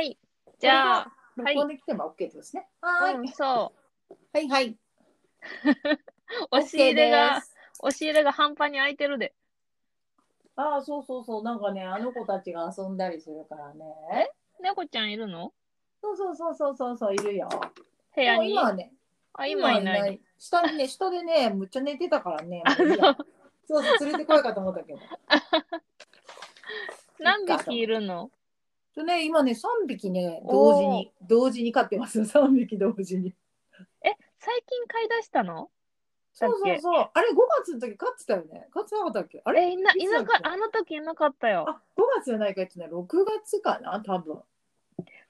はい。じゃあ、はい録音できても OK ですね。は。うん、そはいはい。う。押し入れ OK が押し入れが半端に開いてるで。ああ、そうそうそう。なんかね、あの子たちが遊んだりするからね。猫ちゃんいるの？そうそうそうそうそうそう、いるよ。部屋に？今はね、あ、今いない。。下にね、下でね、むっちゃ寝てたからね。もういいやそうそう、連れてこようかと思ったけど。何匹いるの？とね、今ね、3匹ね、同時に、同時に飼ってますよ。3匹同時に。え、最近飼い出したの？そうそうそう。あれ、5月の時飼ってたよね。飼ってなかったっけ？あれ？え、いな、いなかあの時いなかったよ。あ、5月じゃないか、えっとね、6月かな、多分。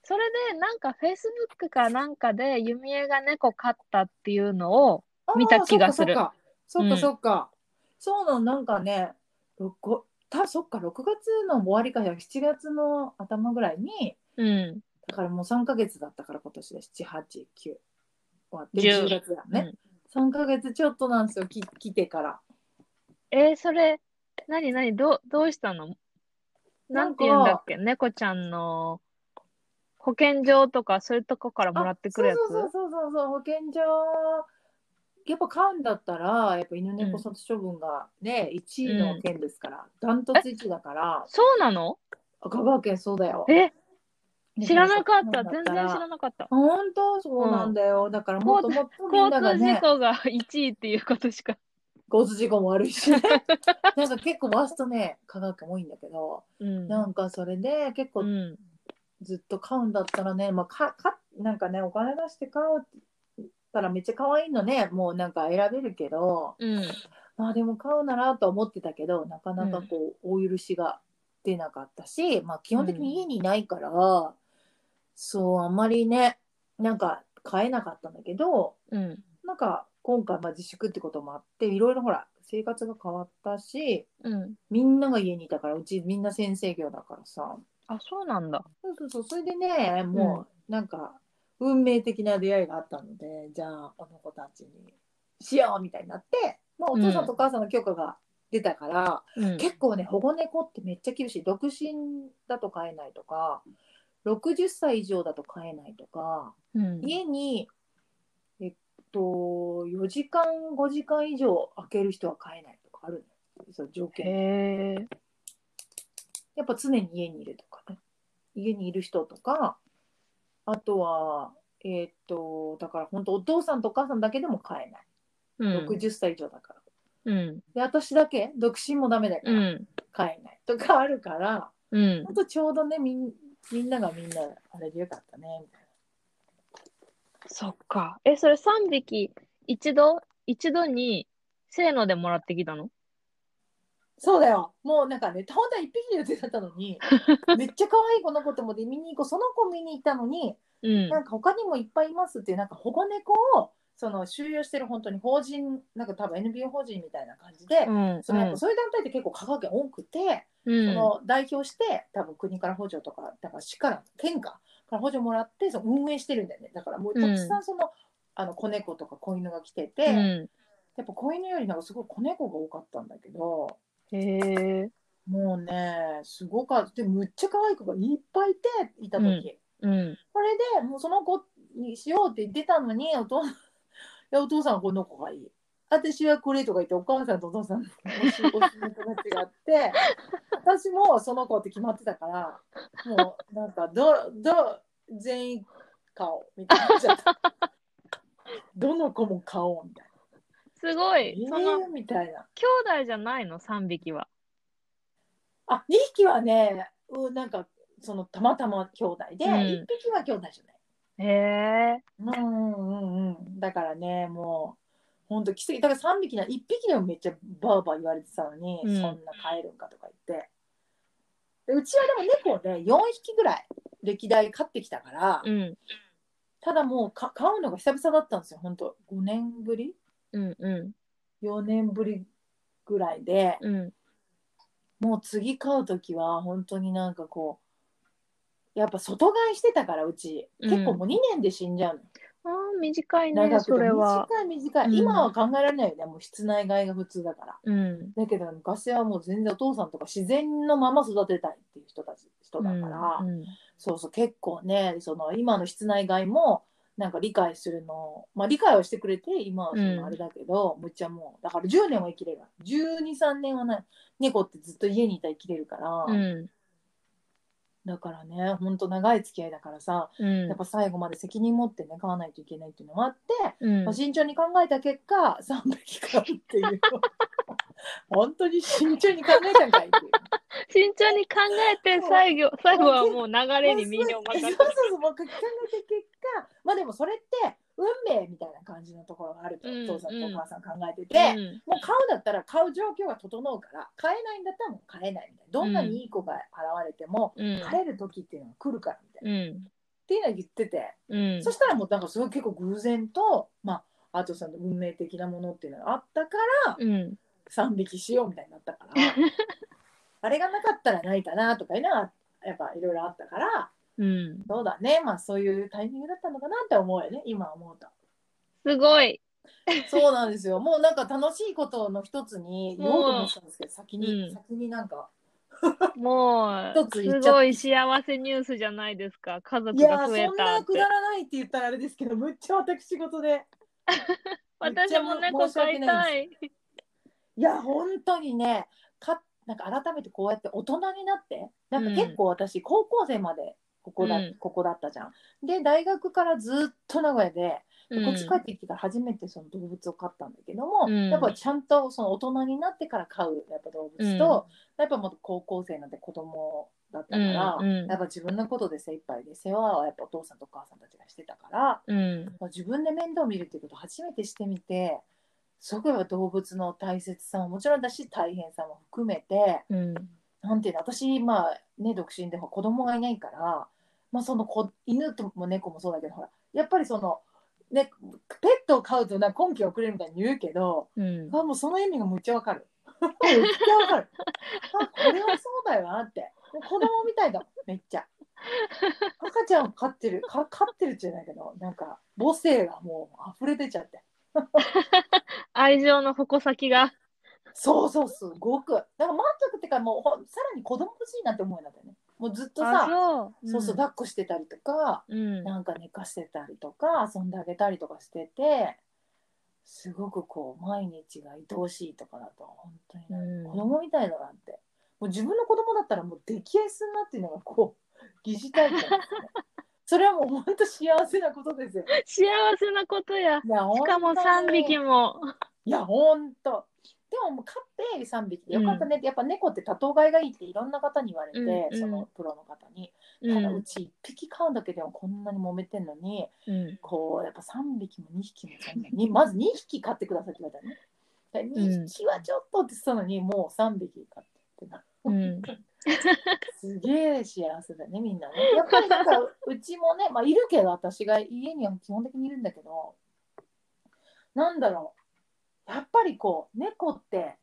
それで、なんか、フェイスブックかなんかで、弓江が猫飼ったっていうのを、見た気がするそっかそっかうんそっかそっか、そうなのなんかねろこたそっか6月の終わりか7月の頭ぐらいにうん。だからもう3ヶ月だったから今年で789終わって10 10月だね、3ヶ月ちょっとなんですよき来てから。えーそれ、なになにどう、どうしたの？なんて言うんだっけ？猫ちゃんの保健所とかそういうとこからもらってくるやつ？あそうそうそうそうそう保健所やっぱ飼うんだったらやっぱ犬猫殺処分がね、1位の県ですからダントツ1位だからそうなの？香川県そうだよえ、知らなかった。猫全然知らなかった。本当？そうなんだよ。だからもっともっとみん交通事故が1位っていうことしか。交通事故も悪いしね。なんか結構ワーストね、香川県多いんだけど、うん。なんかそれで結構うん。ずっと買うんだったらね、まあかかなんかね、お金出して買うたらめっちゃ可愛いのね、もうなんか選べるけど、うん。まあでも買うならとは思ってたけど、なかなかこう、お許しが出なかったし、まあ基本的に家にいないから、そう、あんまりね、なんか買えなかったんだけど、うん。なんか今回まあ自粛ってこともあっていろいろほら生活が変わったしうん。みんなが家にいたからうちみんな先生業だからさあ、そうなんだ。そうそうそうそれでねもうなんか運命的な出会いがあったのでじゃあこの子たちにしようみたいになって、まあ、お父さんとお母さんの許可が出たから、うん。結構ね保護猫ってめっちゃ厳しい独身だと飼えないとか60歳以上だと飼えないとかうん。家に、えっと、4時間、5時間以上開ける人は買えないとかあるのよ。そう条件。やっぱ常に家にいるとかね。家にいる人とか、あとは、えっと、だから本当お父さんとお母さんだけでも買えない。うん。60歳以上だから。うん。で、私だけ、独身もダメだからうん。買えないとかあるから、うんほん。とちょうどね、みんみんながみんな、あれでよかったね、みたいな。そっか。え、それ3匹、一度、一度に、せーのでもらってきたの？そうだよ。もうなんかね、本当は一匹の予定だったのに、めっちゃ可愛いこの子と思って見に行こう。その子見に行ったのに、うんな。んか他にもいっぱいいますっていう、なんか保護猫をその収容してる本当に法人、なんか多分 NPO 法人みたいな感じで、うん。そのそういう団体って結構香川県多くて、うん。その代表して多分国から補助とか、だから市から、県かから補助もらってその運営してるんだよね。だからもうたくさんその、あの子猫とか子犬が来てて、うん。やっぱ子犬よりなんかすごい子猫が多かったんだけど、へえ。もうね、すごかった。で、むっちゃ可愛い子がいっぱいいて、いた時。うん。それでもうその子にしようって言ってたのに、お父いやお父さんはこの子がいい。私はこれとか言って、お母さんとお父さんの推し推しの友達があって、私もその子って決まってたから、もうなんかど、ど、全員買おうみたいになっちゃった。どの子も買おうみたいすごな。い。その、えー、みたいな。兄弟じゃないの ?3 匹は。あ、2匹はね、うんなんか、そのたまたま兄弟で、うん1匹は兄弟じゃない。へえ。うんうんうん。だからね、もう、ほんと奇跡。だから3匹な、1匹でもめっちゃバーバー言われてたのに、うんそんな飼えるんかとか言って。でうちはでも猫で4匹ぐらい歴代飼ってきたから、うん。ただもうか飼うのが久々だったんですよ、ほんと。5年ぶりうん。う ?4 年ぶりぐらいで、ん。うん。もう次飼うときは本当になんかこう、やっぱ外飼いしてたからうち、うん結構もう2年で死んじゃうの。ああ、短いね、長くてそれは。短い短い、うん今は考えられないよねもう室内飼いが普通だからうん。だけど昔はもう全然お父さんとか自然のまま育てたいっていう人たち人だから、うん。そうそう結構ねその今の室内外もなんか理解するのまあ理解はしてくれて今はそうん。のあれだけど、むっちゃもうだから10年は生きれる123年はね猫ってずっと家にいたら生きれるから、うん。だからねほんと長い付き合いだからさうん。やっぱ最後まで責任持ってね飼わないといけないっていうのがあって、うん。まあ、慎重に考えた結果3匹飼うっていう。本当に慎重に考えたんかいっていう。慎重に考えて最後最後はもう流れに身を任せそうそうそうもう考えた結果まあでもそれって運命みたいな感じのところがあると、うんお父さんとお母さん考えてて、うん。もう買うだったら買う状況が整うから買えないんだったらもう買えないみたいな。どんなにいい子が現れても、うん。買える時っていうのが来るからみたいな、うん。っていうのは言ってて、うん。そしたらもうなんかすごい結構偶然とまあアートさんの運命的なものっていうのがあったからうん。3匹しようみたいになったから あれがなかったらないかなとかいうのはやっぱいろいろあったからうん。そうだね。まあそういうタイミングだったのかなって思うよね。今思うと。すごい。そうなんですよ。もうなんか楽しいことの一つに言おうと思ってたんですけど先に、うん。先になんか。も一つう言っちゃっすごい幸せニュースじゃないですか。家族が増えそんたって。なくだらないって言ったらあれですけどむっちゃ私事で。私も猫飼いたい。いや本当にねかなんか改めてこうやって大人になってなんか結構私高校生までここだ,、うん。ここだったじゃん。で大学からずっと名古屋で、うん。こっち帰ってきて初めてその動物を飼ったんだけども、うん。やっぱちゃんとその大人になってから飼うやっぱ動物と、やっぱもっと高校生なんて子供だったから、うん。うん。やっぱ自分のことで精一杯で世話はやっぱお父さんとお母さんたちがしてたから、うん。まあ自分で面倒を見るっていうことを初めてしてみてすごくやっぱ動物の大切さももちろんだし大変さも含めてうんなんていうの私まあね独身で子供がいないから、まあ、その子犬とも猫もそうだけどほらやっぱりその、ね、ペットを飼うとな根拠をくれるみたいに言うけどうんあもうその意味がむっちゃわかる。めっちゃわかる。あこれはそうだよなって。子供みたいだめっちゃ。赤ちゃんを飼ってるか飼ってるじゃないけどなんか母性がもう溢れ出ちゃって。愛情の矛先がそうそうすごく。なんか満足ってかもうほんさらに子供欲しいなって思うようになったよね。もうずっとあさそう。そうそう抱っこしてたりとか、うん。なんか寝かしてたりとか遊んであげたりとかしててすごくこう毎日が愛おしいとかだと本当になんうん。か子供みたいだなって、もう自分の子供だったらもう溺愛するなっていうのがこう 疑似体験ですね。それはもう本当幸せなことですよ。幸せなことや。いやしかも3匹もも。いや本当でももう飼って3匹でよかったねって、やっぱ猫って多頭飼いがいいっていろんな方に言われて、うんうん。そのプロの方に。うただうんち1匹飼うだけでもこんなに揉めてんのに、うん。こうやっぱ3匹も2匹もそんなに まず2匹飼ってくださいって言われたのね。で2匹はちょっとって言ってたのに、もう3匹飼ってってな。うん。すげえ幸せだねみんなね。やっぱりなんかうちもね、まあ、いるけど私が家には基本的にいるんだけどなんだろうやっぱりこう猫って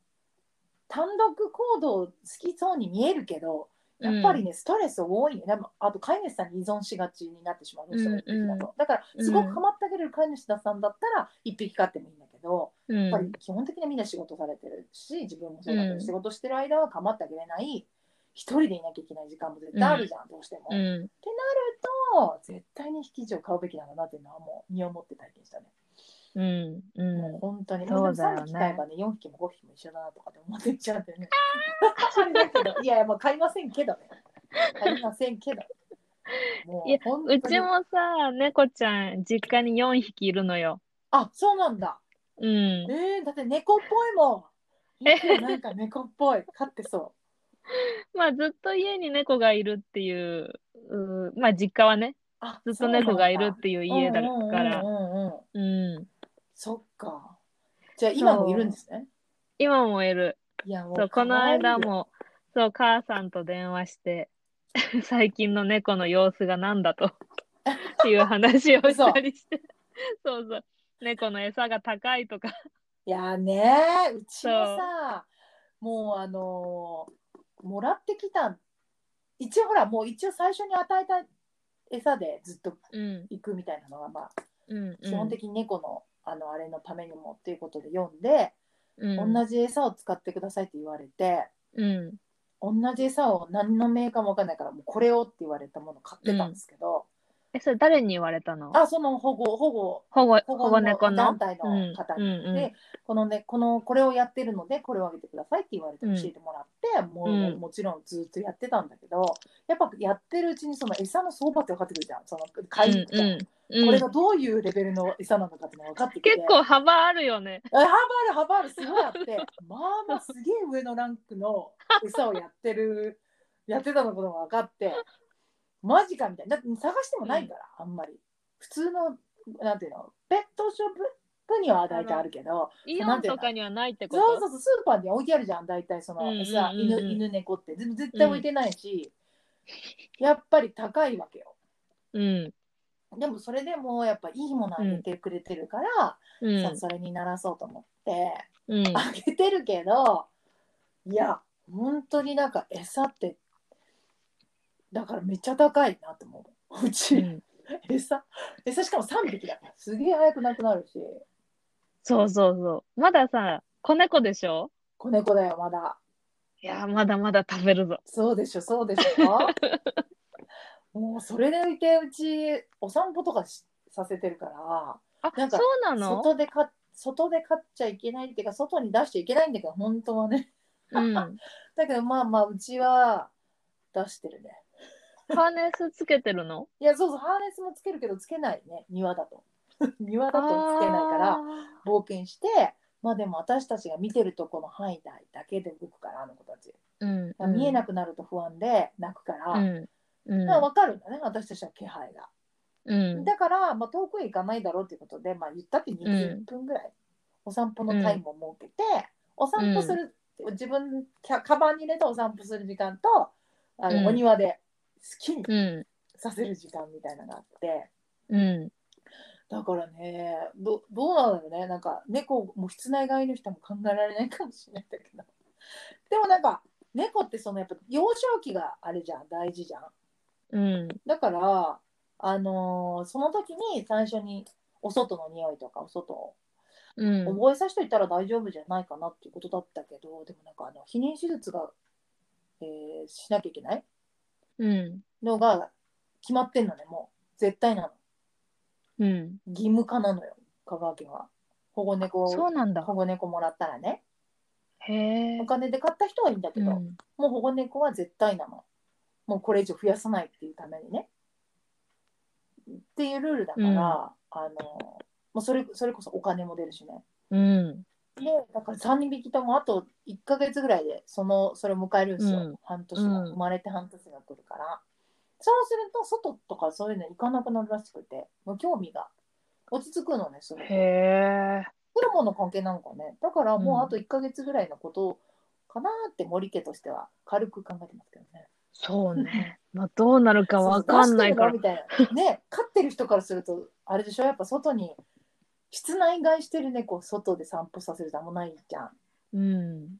単独行動好きそうに見えるけどやっぱりね、ストレス多いね。でもあと飼い主さんに依存しがちになってしまうね、その一匹だと。だから、すごく構ってあげれる飼い主さんだったら、一匹飼ってもいいんだけど、うんやっぱり基本的にはみんな仕事されてるし、自分もそうだけど、うん仕事してる間は構ってあげれない、一人でいなきゃいけない時間も絶対あるじゃん、どうしても。うんと、絶対に引き以上買うべきなんだなっていうのは、もう身をもって体験したね。うんうん本当に。そうだよね3匹買えばね、4匹も5匹も一緒だなとかって思ってっちゃってね。あれだけど、いやいや、もう買いませんけどね。買いませんけど。もいやうちもさ猫ちゃん実家に4匹いるのよあ、そうなんだ。うんえー、だって猫っぽいもん。えなんか猫っぽい。飼ってそ まあずっと家に猫がいるっていううまあ実家はねずっと猫がいるっていいう家だからうんうんうんうんうんうんそっか。じゃあ今もいるんですね？今もいる。いやもそうこの間もそう母さんと電話して 最近の猫の様子がなんだとっていう話をしたりして。そうそう。猫の餌が高いとか。いやねうちもさもうあのーもらってきた一応ほらもう一応最初に与えた餌でずっとうん。行くみたいなのがまあうん。基本的に猫のあのあれのためにもっていうことで読んで、うん。同じ餌を使ってくださいって言われてうん。同じ餌を何のメーカーもわかんないからもうこれをって言われたもの買ってたんですけど、え、それ誰に言われたの？あその保護保護。保護、保保護猫の？団体の方に、うんでこのねこのこれをやってるのでこれをあげてくださいって言われてうん教えてもらって、もううん。もちろんずっとやってたんだけどやっぱやってるうちにその餌の相場って分かってくるじゃん。その買いに行くじゃんうんうん。これがどういうレベルの餌なのかってのが分かってきて結構幅あるよね。あ幅ある幅あるすごいあって。まあまあすげえ上のランクの餌をやってるやってたのことが分かってマジかみたいな。だって探してもないから、あんまり。普通のなんていうの？ペットショップには大体あるけどイオンとかにはないってこそうとそうそうスーパーに置いてあるじゃん大体そのうんうんうんうん。餌、犬犬猫って。でも絶対置いてないし、やっぱり高いわけよ。うん。でもそれでもやっぱいいものあげてくれてるから、うん。さ。それにならそうと思って。うん。あげてるけどいや本当になんか餌ってだからめっちゃ高いなと思う。うち、うん。餌餌しかも3匹だから。すげえ早くなくなるし。そうそうそう。まださ、子猫でしょ？子猫だよまだ。いや、まだまだ食べるぞ。そうでしょそうでしょ。もうそれでいてうちお散歩とかしさせてるから。あ、なんかそうなの？外でか外で飼っちゃいけないっていうか外に出しちゃいけないんだけど本当はね。うん。だけどまあまあうちは出してるねハーネスつけてるの？いや、そうそう、ハーネスもつけるけど、つけないね、庭だと。庭だとつけないから、あ冒険して、まあでも私たちが見てるとこの範囲内だけで動くから、あの子たち。ーうん。見えなくなると不安で泣くから、うん。うん。分かるんだね、私たちは気配が。うん。だから、まあ、遠くへ行かないだろうということで、まあ、言ったって20分ぐらい、お散歩のタイムを設けて、お散歩する、自分、かカバンに入れてお散歩する時間と、あのうんお庭で好きにうん。させる時間みたいなのがあって。うん。だからねどどうなんだろうねなんか猫も室内飼いの人も考えられないかもしれないんだけどでもなんか猫ってそのやっぱ幼少期があれじゃん大事じゃんうん。だからあのーその時に最初にお外の匂いとかお外をうん。覚えさせといたら大丈夫じゃないかなっていうことだったけどでもなんかあの避妊手術が、えーしなきゃいけないうん。のが決まってんのねもう絶対なのうん。義務化なのよ香川県は保護猫をそうなんだ保。護猫もらったらねへえお。金で買った人はいいんだけど、うん。もう保護猫は絶対なのもうこれ以上増やさないっていうためにねっていうルールだから、うんあのもうそれそれこそお金も出るしねうん。でだから3匹ともあと1ヶ月ぐらいでそのそれを迎えるんですよ、うん。半年が、うん。生まれて半年が来るから。そうすると外とかそういうの行かなくなるらしくて。もう興味が。落ち着くのねすごく。へえ。ホルモンの関係なのかね。だからもううん。あと1ヶ月ぐらいのことかなって森家としては軽く考えてますけどね。そうね。まあ、どうなるかわかんないから。みたいな。ね、飼ってる人からすると、あれでしょ、やっぱ外に、室内外してる猫を外で散歩させるってあんまないじゃん。うん。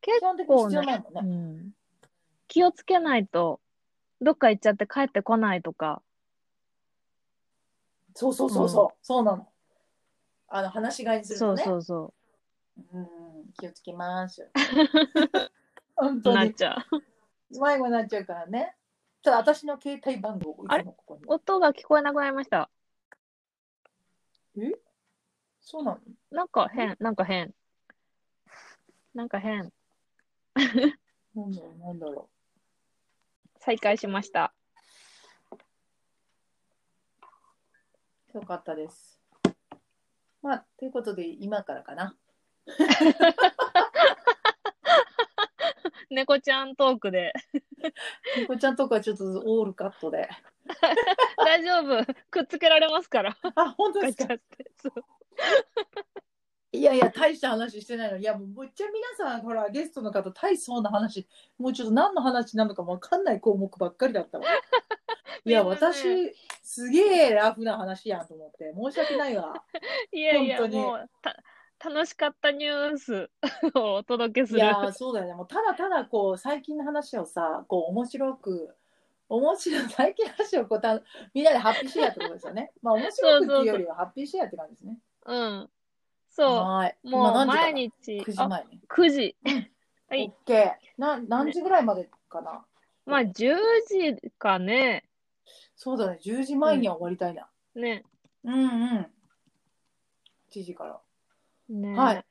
基本的に必要ないもんうね。ん。気をつけないと、どっか行っちゃって帰ってこないとか。そうそうそうそう、そうなの。あの、話し飼いにするそうとね。そうそうん、気をつけます。本う。当に。なっちゃう。迷子になっちゃうからね。ただ私の携帯番号をいつもここに。音が聞こえなくなりました。そうなの？なんか変、なんか変。なんか変。なんだろう、なんだろ再開しました。う。よかったです。まあ、ということで、今からかな。猫ちゃんトークで。猫ちゃんとかちょっとオールカットで。大丈夫。くっつけられますから。あ、本当ですか？いやいや、大した話してないのに。いや、もう、むっちゃ皆さん、ほら、ゲストの方、大そうな話、もうちょっと何の話なのかもわかんない項目ばっかりだったわ。いや、私、すげえラフな話やんと思って、申し訳ないわ。いやいや、本当にもうた、楽しかったニュースをお届けする。いやー、そうだよね。もう、ただただ、こう、最近の話をさ、こう、面白く、面白い、最近の話をこうた、みんなでハッピーシェアってことですよね。まあ、面白くっていうよりは、ハッピーシェアって感じですね。うん。そはーい。う。もう毎日。日、9時あ、前ね。9時。はい。OK。な何時ぐらいまでかな、まあ、10時かね。そうだね、10時前には終わりたいな。ね。うんうん。1時から。ねはい。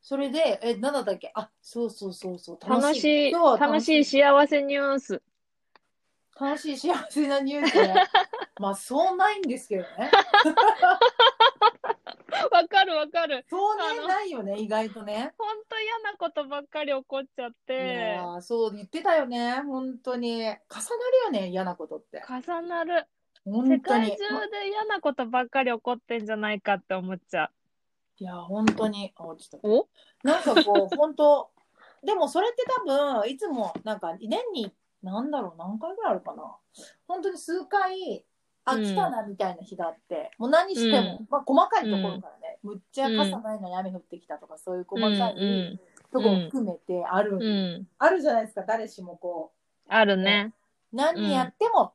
それで、え、何だったっけ？あ、そうそうそうそう。楽しい、今日は楽しい幸せニュース。楽しい幸せなニュースね。まあ、そうないんですけどね。わかるわかる。そうね、ないよね、意外とね。ほんと嫌なことばっかり起こっちゃっいて、そう言ってたよね、本当に。重なるよね、嫌なことって。重なる。本当世界に。中で嫌なことばっかり起こってんじゃないかって思っちゃいや、本当に。あ、落ちた。う。お？なんかこう、本当。でもそれって多分、いつも、なんか、年に、なんだろう、何回ぐらいあるかな。本当に数回、あ、うん来たな、みたいな日があって、もう何しても、うんまあ、細かいところからね、むっちゃ傘ないのに雨降ってきたとか、そういう細かいうんところ含めてある、うん。あるじゃないですか、誰しもこあるね。う、何やっても、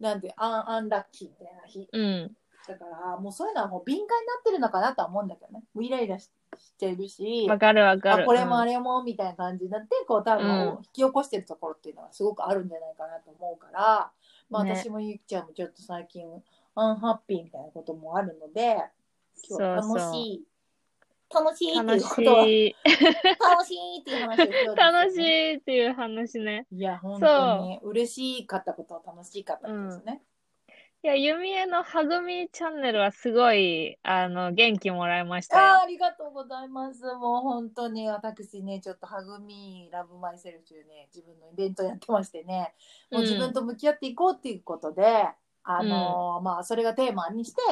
なんて、アン、アンラッキーみたいな日。うん。だから、もうそういうのはもう敏感になってるのかなとは思うんだけどね。もうイライラししちゃうし、わかるわかる。あこれもあれ。れもみたいな感じになって、こう多分うん引き起こしてるところっていうのはすごくあるんじゃないかなと思うから、まあね私もゆきちゃんもちょっと最近アンハッピーみたいなこともあるので、今日は楽しい、楽しいってい楽しうことは、い。楽しいっていう話楽しいっていう話ね。いや、本当に嬉しかったことは楽しかったことですね。いや、ゆみえのはぐみチャンネルはすごい、あの、元気もらいましたよ。ありがとうございます。もう本当に私ね、ちょっとはぐみラブマイセルというね、自分のイベントやってましてね、もう自分と向き合っていこうっていうことで、あのーまあそれがテーマにして、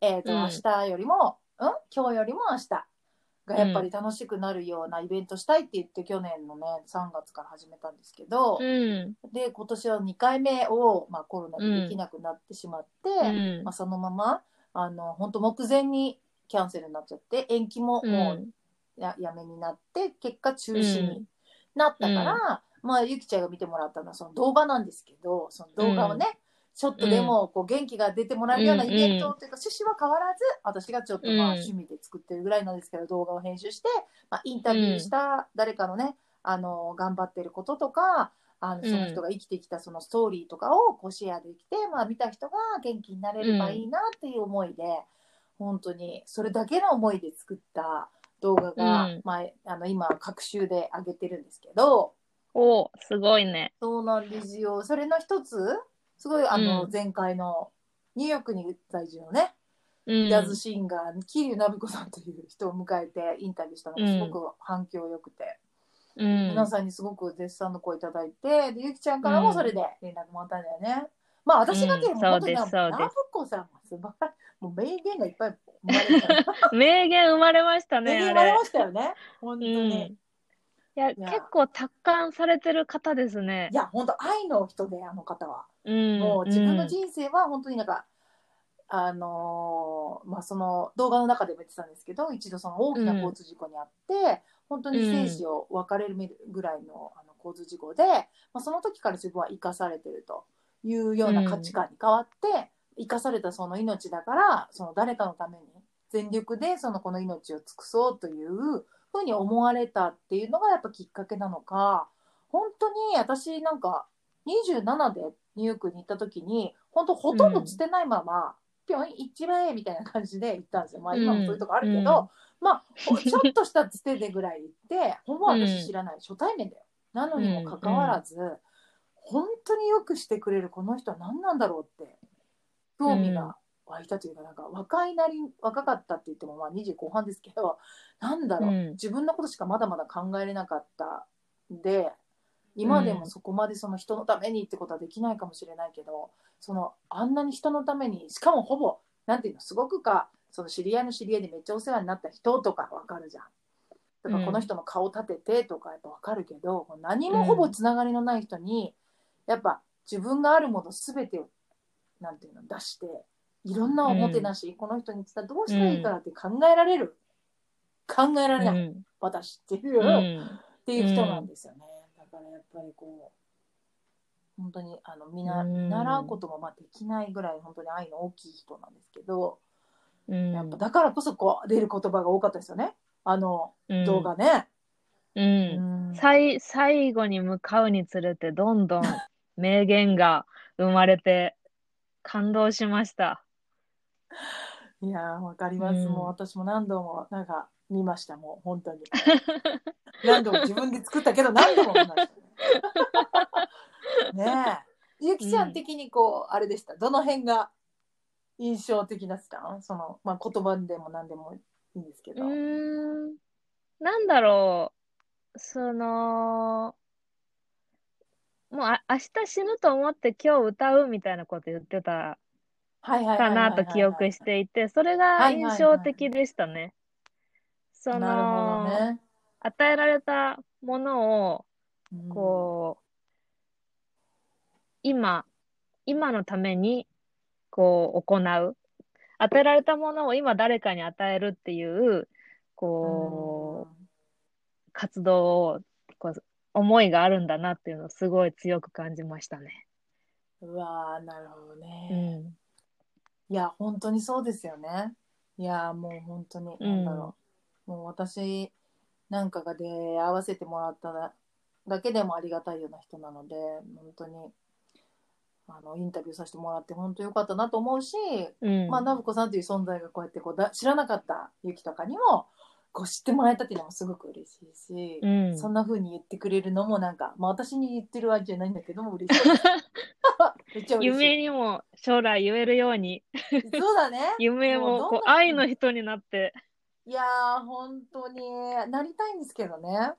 えっ、と、うん。明日よりも、うん？今日よりも明日がやっぱり楽しくなるようなイベントしたいって言って、去年のね、3月から始めたんですけど、うん。で、今年は2回目を、まあコロナでできなくなってしまって、うん。まあ、そのまま、あの、本当目前にキャンセルになっちゃって、延期ももうや,、やめになって、結果中止になったから、まあ、ゆきちゃんが見てもらったのはその動画なんですけど、その動画をね、ちょっとでもこう元気が出てもらえるようなイベントというか、趣旨は変わらず、私がちょっとまあうん。趣味で作ってるぐらいなんですけど、動画を編集して、まあ、インタビューした誰かのね、あの、頑張ってることとか、あのその人が生きてきたそのストーリーとかをこうシェアできて、まあ、見た人が元気になれればいいなっていう思いで、本当にそれだけの思いで作った動画が、うん。まあ、あの今、各週で上げてるんですけど、おすごいね。そうなんですよ。それの一つ、すごいあの、うん前回のニューヨークに在住のね、うん。ジャズシンガー、桐生なびこさんという人を迎えてインタビューしたのがすごく反響良くて、うん。皆さんにすごく絶賛の声いただいて、でゆきちゃんからもそれで連絡もらったんだよね。まあ私だけでもうん本当に、そうですそうですなぶこさんは素晴らしい。もう名言がいっぱい生まれた。名言生まれました名言生まれま。したよね。本当うん。に。いや、いや結構達観されてる方ですねい。や、本当愛の人で、あの方は。うん。もう自分のうん人生は本当になんか、あのーまあその動画の中でも言ってたんですけど一度その大きな交通事故にあって、本当に生死を分かれるぐらいのあの交通事故で、まあ、その時から自分は生かされてるというような価値観に変わって、生かされたその命だからその誰かのために全力でそのこの命を尽くそうというふうに思われたっていうのがやっぱきっかけなのか本当に私なんか27でニューヨークに行った時に本当ほとんどつてないまま、ぴょん一番ええみたいな感じで行ったんですよ。まあ今もそういうとこあるけど、まあほちょっとしたつてでぐらい行って、ほぼ私知らない、初対面だよ。なのにもかかわらず、本当によくしてくれるこの人は何なんだろうって興味が湧いたというか、なんか若いなり若かったって言ってもまあ20後半ですけどなんだろう、うん。自分のことしかまだまだ考えれなかったんで今でもそこまでその人のためにってことはできないかもしれないけどそのあんなに人のためにしかもほぼなんていうのすごくかその知り合いの知り合いでめっちゃお世話になった人とかわかるじゃん。とかうんこの人の顔立ててとかやっぱわかるけど、何もほぼつながりのない人にやっぱ自分があるもの全てをなんていうの出していろんなおもてなし、この人に伝えどうしたらいいかなって考えられる、考えられない、うん私っていう、うっんていう人なんですよね。だからやっぱりこう本当にあの見なうん見習うこともまあできないぐらい本当に愛の大きい人なんですけど、うんやっぱだからこそこう出る言葉が多かったですよね。あのうん動画ね。うん。うん最、最後に向かうにつれて、どんどん 名言が生まれて、感動しました。いやーわかります、うんもう私も何度もなんか見ましたもう本当に。何度も自分で作ったけど何度も見ましたねねえ。ゆきちゃん的にこう、あれでした？どの辺が印象的だったその、まあ、言葉でも何でもいいんですけうど、ーん。なんだろう。その、もうあ明日死ぬと思って今日歌うみたいなこと言ってたかなと記憶していて、それが印象的でしたね。その、ね、与えられたものを、うんこう、今、今のために、こう、行う。与えられたものを今誰かに与えるっていう、こう、活動を、こう、思いがあるんだなっていうのをすごい強く感じましたね。うんうわーなるほどうね、ん。いや本当にそうですよねいやもう本当になんだろう、もう私なんかが出会わせてもらっただだけでもありがたいような人なので本当にあのインタビューさせてもらって本当良かったなと思うし、うん。まあ信子さんという存在がこうやってこうだ知らなかったゆきとかにもこう知ってもらえたっていうのもすごく嬉しいし、うん。そんな風に言ってくれるのもなんか、まあ、私に言ってるわけじゃないんだけども 嬉しい。夢にも将来言えるように、そうだね。夢もこう愛の人になって、いやー本当に。なりたいんですけどね。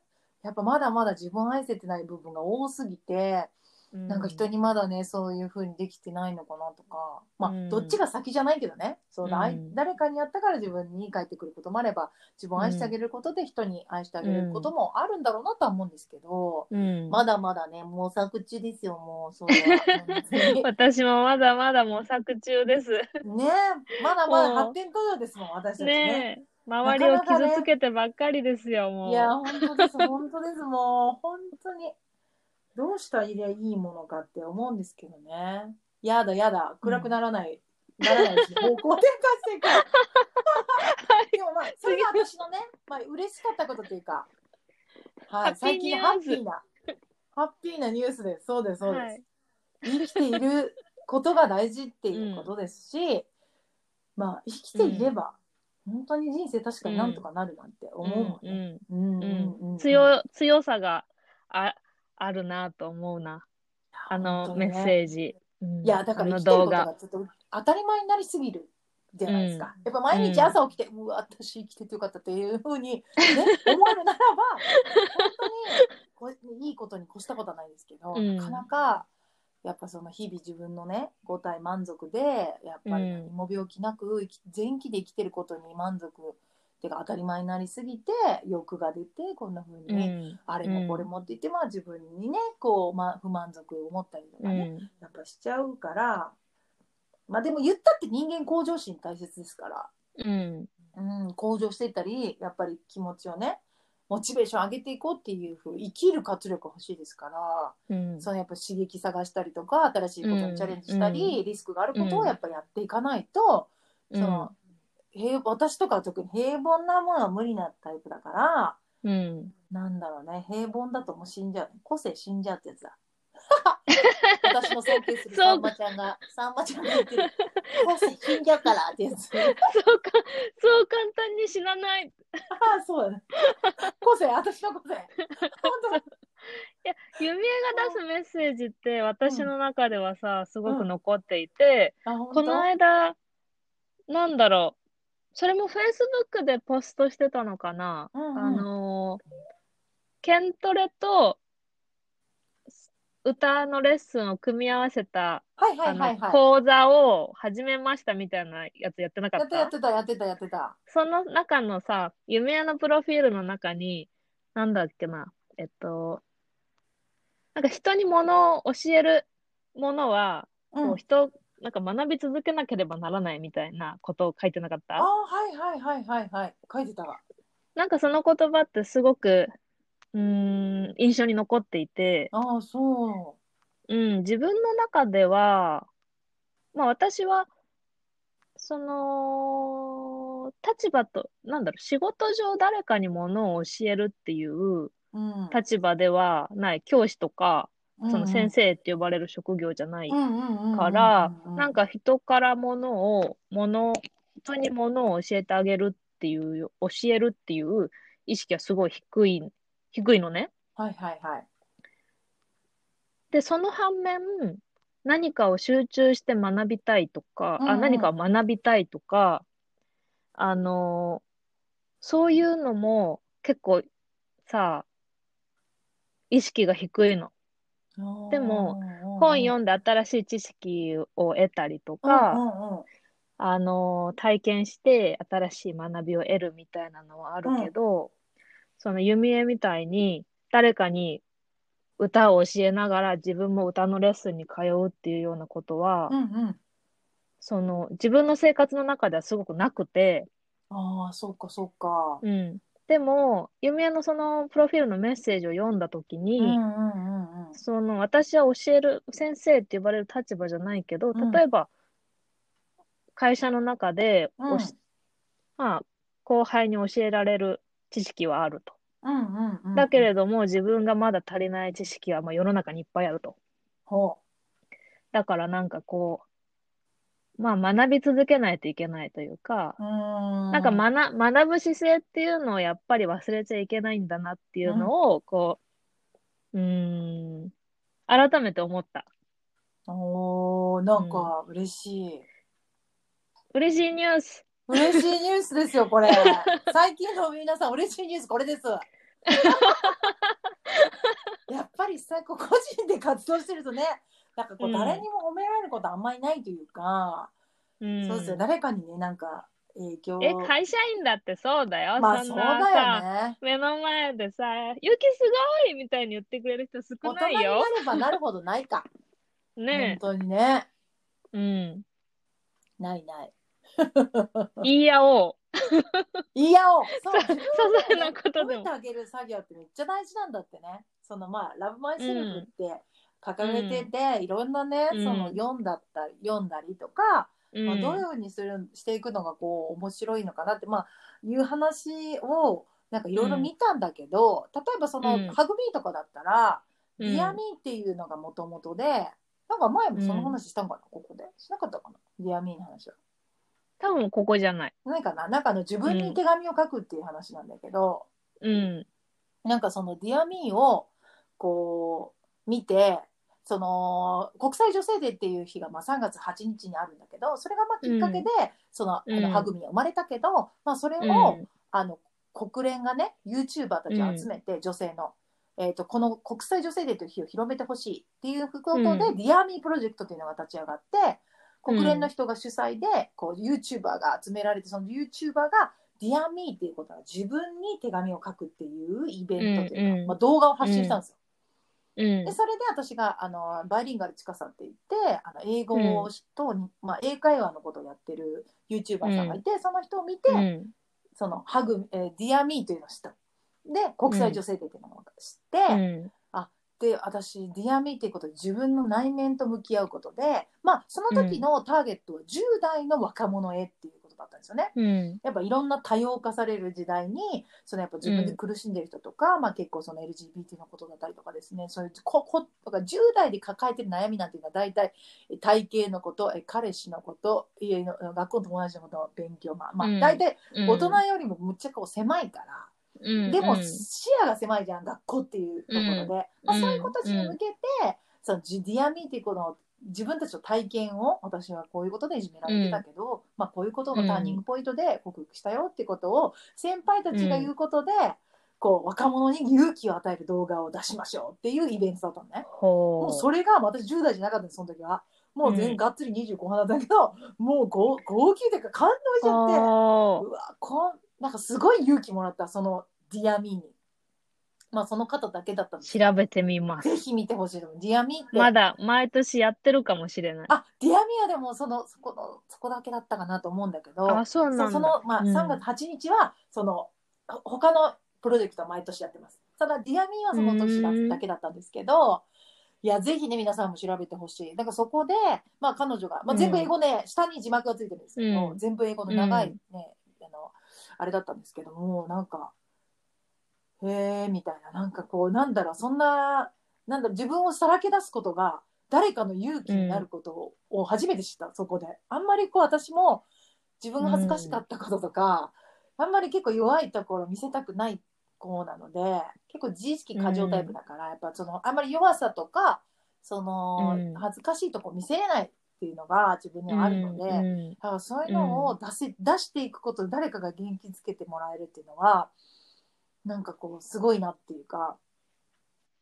やっぱまだまだ自分愛せてない部分が多すぎて、なんか人にまだねそういう風にできてないのかなとか。まあ、うん。どっちが先じゃないけどね。そうだ、愛うん。誰かにやったから自分に返ってくることもあれば自分を愛してあげることで人に愛してあげることもあるんだろうなとは思うんですけど、うん、まだまだね模索中ですよもうそれは。本当に。私もまだまだ模索中です。ねまだまだ発展途上ですもん私たちね。ねえ。周りを傷つけてばっかりですよ、もう。いや、本当です、本当です、もう、本当に。どうしたらいいものかって思うんですけどね。やだ、やだ、暗くならない、ならないうちに方向転換していく。でもまあ、それが私のね、まあ、嬉しかったことっていうか、はい、最近ハッピーな、ハッピーなニュースです。そうです、そうです。はい生きていることが大事っていうことですし、まあ、生きていれば、本当に人生確かになんとかなるなんて思うもんね。ううん。んうんうん強強さがああるなと思うな。あのメッセージ。うん。いやだから生きてるこ動画。とが。ちょっと当たり前になりすぎるじゃないですか、うん。やっぱ毎日朝起きて、うわ私生きててよかったっていうふうに、ね、思えるならば本当にこれいいことに越したことはないですけど、うん。なかなかやっぱその日々自分のね五体満足でやっぱり何も病気なく生き元気で生きてることに満足っていうか当たり前になりすぎて欲が出てこんなふううに、ん。あれもこれもって言って、まあ自分にねこう、まあ、不満足を持ったりとかね、うん。やっぱしちゃうからまあでも言ったって人間向上心大切ですから、うん。うん、向上していったりやっぱり気持ちをねモチベーション上げていこうっていうふう生きる活力欲しいですから、うん。そのやっぱ刺激探したりとか新しいことにチャレンジしたり、うん。リスクがあることをやっぱやっていかないと、うん。その平私とかは特に平凡なものは無理なタイプだからうん。なんだろうね平凡だともう死んじゃう。個性死んじゃうってやつだ 私の尊敬する。さんまちゃんがさんまちゃんが言ってる。死んじゃうからってやつ。そうか。そう簡単に死なない。ああそうだね。個性私の個性本夢が出すメッセージって私の中ではさ、すごく残っていて、当あ本当？この間、なんだろう、それも Facebook でポストしてたのかな、うんうん。あのー、ケントレと歌のレッスンを組み合わせた、はいはあのいはい。はい講座を始めましたみたいなやつやってなかった？やったてたやってたやってた。その中のさ、夢屋のプロフィールの中に、なんだっけな、えっと、なんか人に物を教えるものは、うん。こう人、なんか学び続けなければならないみたいなことを書いてなかっああたはいはいはいはいはい。書いてたわ。なんかその言葉ってすごく、うーん、印象に残っていて、ああそう。ん、自分の中では、まあ私は、その、立場と、なんだろう、仕事上誰かにものを教えるっていう、うん。立場ではない、教師とか、その先生生って呼ばれる職業じゃないか、からなんか人からものを、もの、人にものを教えてあげるっていう、教えるっていう意識はすごい低い、低いのね。はいはいはい。で、その反面、何かを集中して学びたいとか、あ、うんうん何かを学びたいとか、あの、そういうのも結構さ、意識が低いの。でも本読んで新しい知識を得たりとうんか、あの、体験して新しい学びを得るみたいなのはあるけど、その弓江みたいに誰かに歌を教えながら自分も歌のレッスンに通うっていうようなことは、うんうん。その自分の生活の中ではすごくなくて、ああ、そうかそうか。うん。でも、弓江のそのプロフィールのメッセージを読んだときに、うんうんうんうん。その私は教える先生って呼ばれる立場じゃないけど、うん例えば会社の中でおし、まあ、後輩に教えられる知識はあると。うんうんうん。だけれども自分がまだ足りない知識はまあ世の中にいっぱいあると。ほだからなんかこう、まあ学び続けないといけないというか。なんか学、学ぶ姿勢っていうのをやっぱり忘れちゃいけないんだなっていうのを、こう、うーん、改めて思った。おー、なんか嬉しい。嬉しいニュース。嬉しいニュースですよ、これ。最近の皆さん、嬉しいニュース、これです。やっぱりさ、こう個人で活動してるとね、なんかこう、うん誰にも褒められることあんまりないというか、うんそうですよ、誰かにね、なんか影響え、会社員だってそうだよ。まあそそうんだよね。目の前でさ、ゆきすごいみたいに言ってくれる人少大人になないよ。ればなるほどないか。ね本当にね。え。うん。ないない。言い合おう。いやおう。そう、些細なことでも褒めて。あげる作業ってめっちゃ大事なんだってね。そのまあ、 love myself って掲げてて、いろんなね、うんその読んだったり、読んだりとか、うんまあ、どういうふうにするしていくのがこう面白いのかなって、まあ、いう話をなんかいろいろ見たんだけど、例えばその、うん Hug Me とかだったら、うん Dear Me っていうのがもともとで、なんか前もその話したんかな、ここで。しなかったかな Dear Me の話は。多分ここじゃない。ないかな？なんかあの自分に手紙を書くっていう話なんだけど、うん。なんかその Dear Me をこう見て、その国際女性デーっていう日がまあ3月8日にあるんだけど、それがまあきっかけで、そのあうんの Hug Me が生まれたけど、まあそれを、うんあの国連がね、YouTuber たちを集めて、女性の。えー、とこの国際女性デーという日を広めてほしいっていうことで、うん Dear Me プロジェクトというのが立ち上がって国連の人が主催で、こう YouTuber が集められてその YouTuber が Dear Me っていうことは自分に手紙を書くっていうイベントというか、うんうんまあ、動画を発信したんですよ。うんで。それで私があのバイリンガールちかさんって言ってあの英語をと、まあ、英会話のことをやってる YouTuber さんがいて、その人を見て、うん。そのハグ、えー Dear Me というのを知った。で国際女性デーっていうのを知って、うん。で私ディアミーっていうことで自分の内面と向き合うことでまあその時のターゲットは10代の若者へっていうことだったんですよね。うん。やっぱいろんな多様化される時代にそのやっぱ自分で苦しんでる人とか、まあ、結構その LGBT のことだったりとかですねそういうここだから10代で抱えてる悩みなんていうのは大体え体型のことえ彼氏のこと家の学校の友達のこと勉強まあ、まあうん大体うん大人よりもむっちゃこう狭いから。うんでもうん視野が狭いじゃん学校っていうところで、うんまあ、そういう子たちに向けて、そのジディアミーっていうこの自分たちの体験を私はこういうことでいじめられてたけど、まあ、こういうことがターニングポイントで克服したよっていうことを先輩たちが言うことで、こう若者に勇気を与える動画を出しましょうっていうイベントだったのね。ほう。もうそれが私10代じゃなかったんですその時は。もう全うんがっつり25半だったけど、もう号号泣というか感動しちゃって。ほうわこんなんかすごい勇気もらったその Dear Me にまあその方だけだったんで調べてみます。ぜひ見てほしいと思う。 Dear Me って、まだ毎年やってるかもしれない。あ Dear Me はでもそのそこのそこだけだったかなと思うんだけどあ、そうなんだ。その、まあ、うん。3月8日はそのほ他のプロジェクトは毎年やってます。ただ Dear Me はその年だうんだけだったんですけどいやぜひね皆さんも調べてほしい。だからそこで、まあ、彼女が、まあ、全部英語ね、下に字幕がついてるんですけど、うん。全部英語の長いね、あのあれだったんですけどもなんかへえみたいな。なんかこうなんだろうそんななんだろう自分をさらけ出すことが誰かの勇気になることを初めて知った、そこで。あんまりこう私も自分が恥ずかしかったこととか、あんまり結構弱いところ見せたくない子なので結構自意識過剰タイプだから、やっぱそのあんまり弱さとかその、うん。恥ずかしいとこ見せれないっていうのが自分にはあるので、うん。だからそういうのを出せ、出していくことで誰かが元気づけてもらえるっていうのはなんかこうすごいなっていうか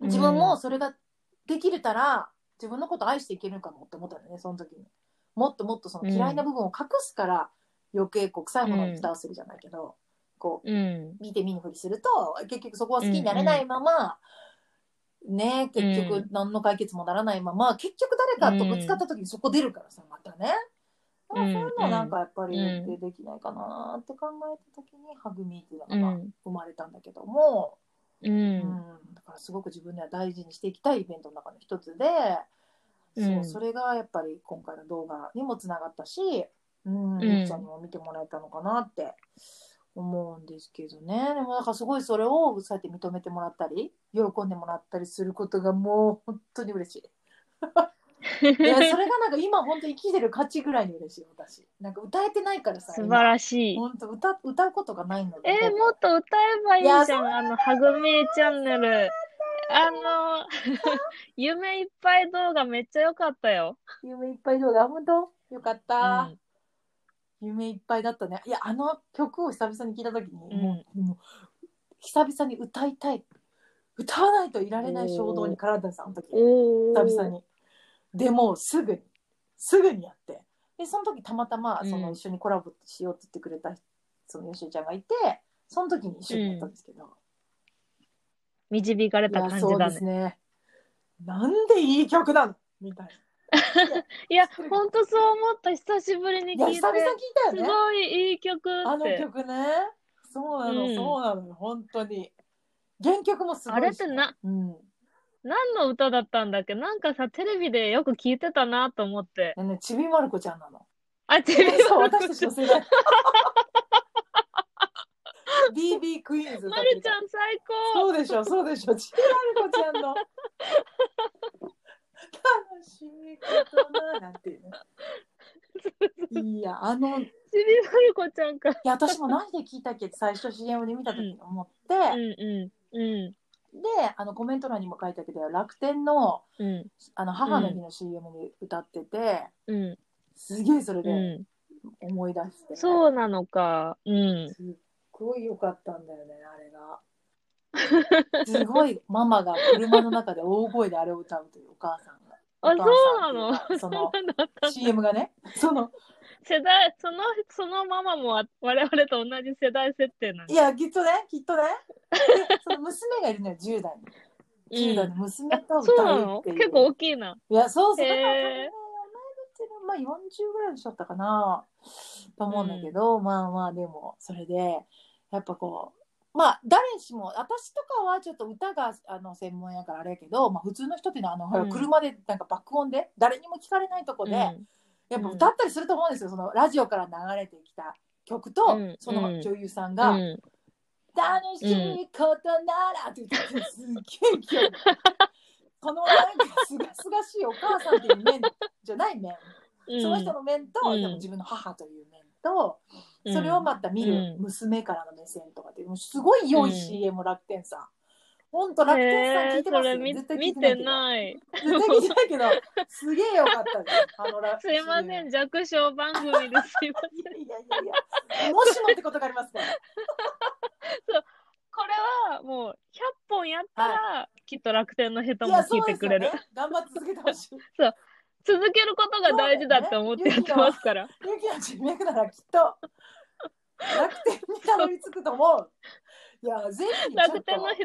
自分もそれができれたら自分のこと愛していけるかもって思ったよねその時に。もっともっとその嫌いな部分を隠すから余計こう臭いものに蓋をするじゃないけど、こううん。見て見ぬふりすると結局そこは好きになれないまま、ね結局何の解決もならないまま、結局誰かとぶつかった時にそこ出るからさまたね。そういうのはなんかやっぱりうん。でできないかなって考えた時に「ハグミーっていううのがん。生まれたんだけども、ううん。んだからすごく自分では大事にしていきたいイベントの中の一つで、うん。そうそれがやっぱり今回の動画にもつながったし、うん、うん。みっちゃんにも見てもらえたのかなって思うんですけどね。でもなんかすごいそれをそうやって認めてもらったり喜んでもらったりすることがもう本当に嬉しい。いや それがなんか今本当生きてる価値ぐらいに嬉しい私。なんか歌えてないからさ素晴らしい。本当歌歌うことがないので。えー、もっと歌えばいいじゃん、あの、はぐみえチャンネル。あの、夢いっぱい動画めっちゃ良かったよ。夢いっぱい動画本当？よかった、うん。夢いっぱいだったね。いやあの曲を久々に聞いた時に、うん。もうもう久々に歌いたい。歌わないといられない衝動に絡んだんの時。久々にでもうすぐにすぐにやって。でその時たまたまそのうん一緒にコラボしようって言ってくれたそのよしえちゃんがいてその時に一緒にやったんですけど、導かれた感じだね。ですね。なんでいい曲なのみたいいや、ほんとそう思った。久しぶりに聞いて。ないや久々聞いたよね。すごいいい曲あの。曲ね。そうなの、うん。そうなのよ本当に。原曲もすごいしあれってな、うん何の歌だったんだっけ？なんかさ、テレビでよく聞いてたなと思って。えね、ちびまる子ちゃんなの。あ、テレビそう、私たちの世代。BB クイーンズ歌まってるるちゃん最高そうでしょ、そうでしょ。ちびまる子ちゃんの。楽しいことな、なんていうね。いや、あの、いちびまる子ちゃんか。や、私も何で聞いたっけって最初 CM で見た時に思って、うんうん。うん。で、あのコメント欄にも書いたけど、楽天のうん。あの母の日の CM に歌ってて、うん。すげえそれうでん。思い出して。そうなのか。うん。すっごい良かったんだよね、あれが。すごいママが車の中で大声であれを歌うというお母さんが。あ、おそ母うなのさんっていうかその？だったんだ CM がね、その、世代、その、そのママもわ我々と同じ世代設定なんだ。いや、きっとね、きっとね。娘がいるのよ、10代に。10代の娘と歌うっていう。の？結構大きいな。いや、そうそう。だからね、同い年のまあ40ぐらいの人だったかな、と思うんだけど、まあまあでも、それで、やっぱこう、まあ誰しも、私とかはちょっと歌があの専門やからあれやけど、まあ普通の人っていうのは、あの、ほらうん。車でなんか爆音で、誰にも聞かれないとこで、うん。やっぱ歌ったりすると思うんですよ、そのラジオから流れてきた曲と、うん。その女優さんが、うん。楽しいことならって言っててすっげえ勢いこのなんかすがすがしいお母さんっていう面じゃない面、うんその人の面と、うん。でも自分の母という面と、うん。それをまた見るうん。娘からの目線とかってもうすごい良い CM 楽天さん。ほんと楽天さん聞いてますよ。それ見絶対聞い見ててない。絶対聞いてないけど、すげえよかったです。あのラすいません、弱小番組ですいません。いやいやいや、もしもってことがありますから。これはもう100本やったら、きっと楽天の人もいや、聞そいうてくれる。ね。頑張って続けてほしい。続けることが大事だって思ってやってますから。ユキの人脈ならきっと 楽天にたどり着くと思う。いや、ぜひ。楽天の人、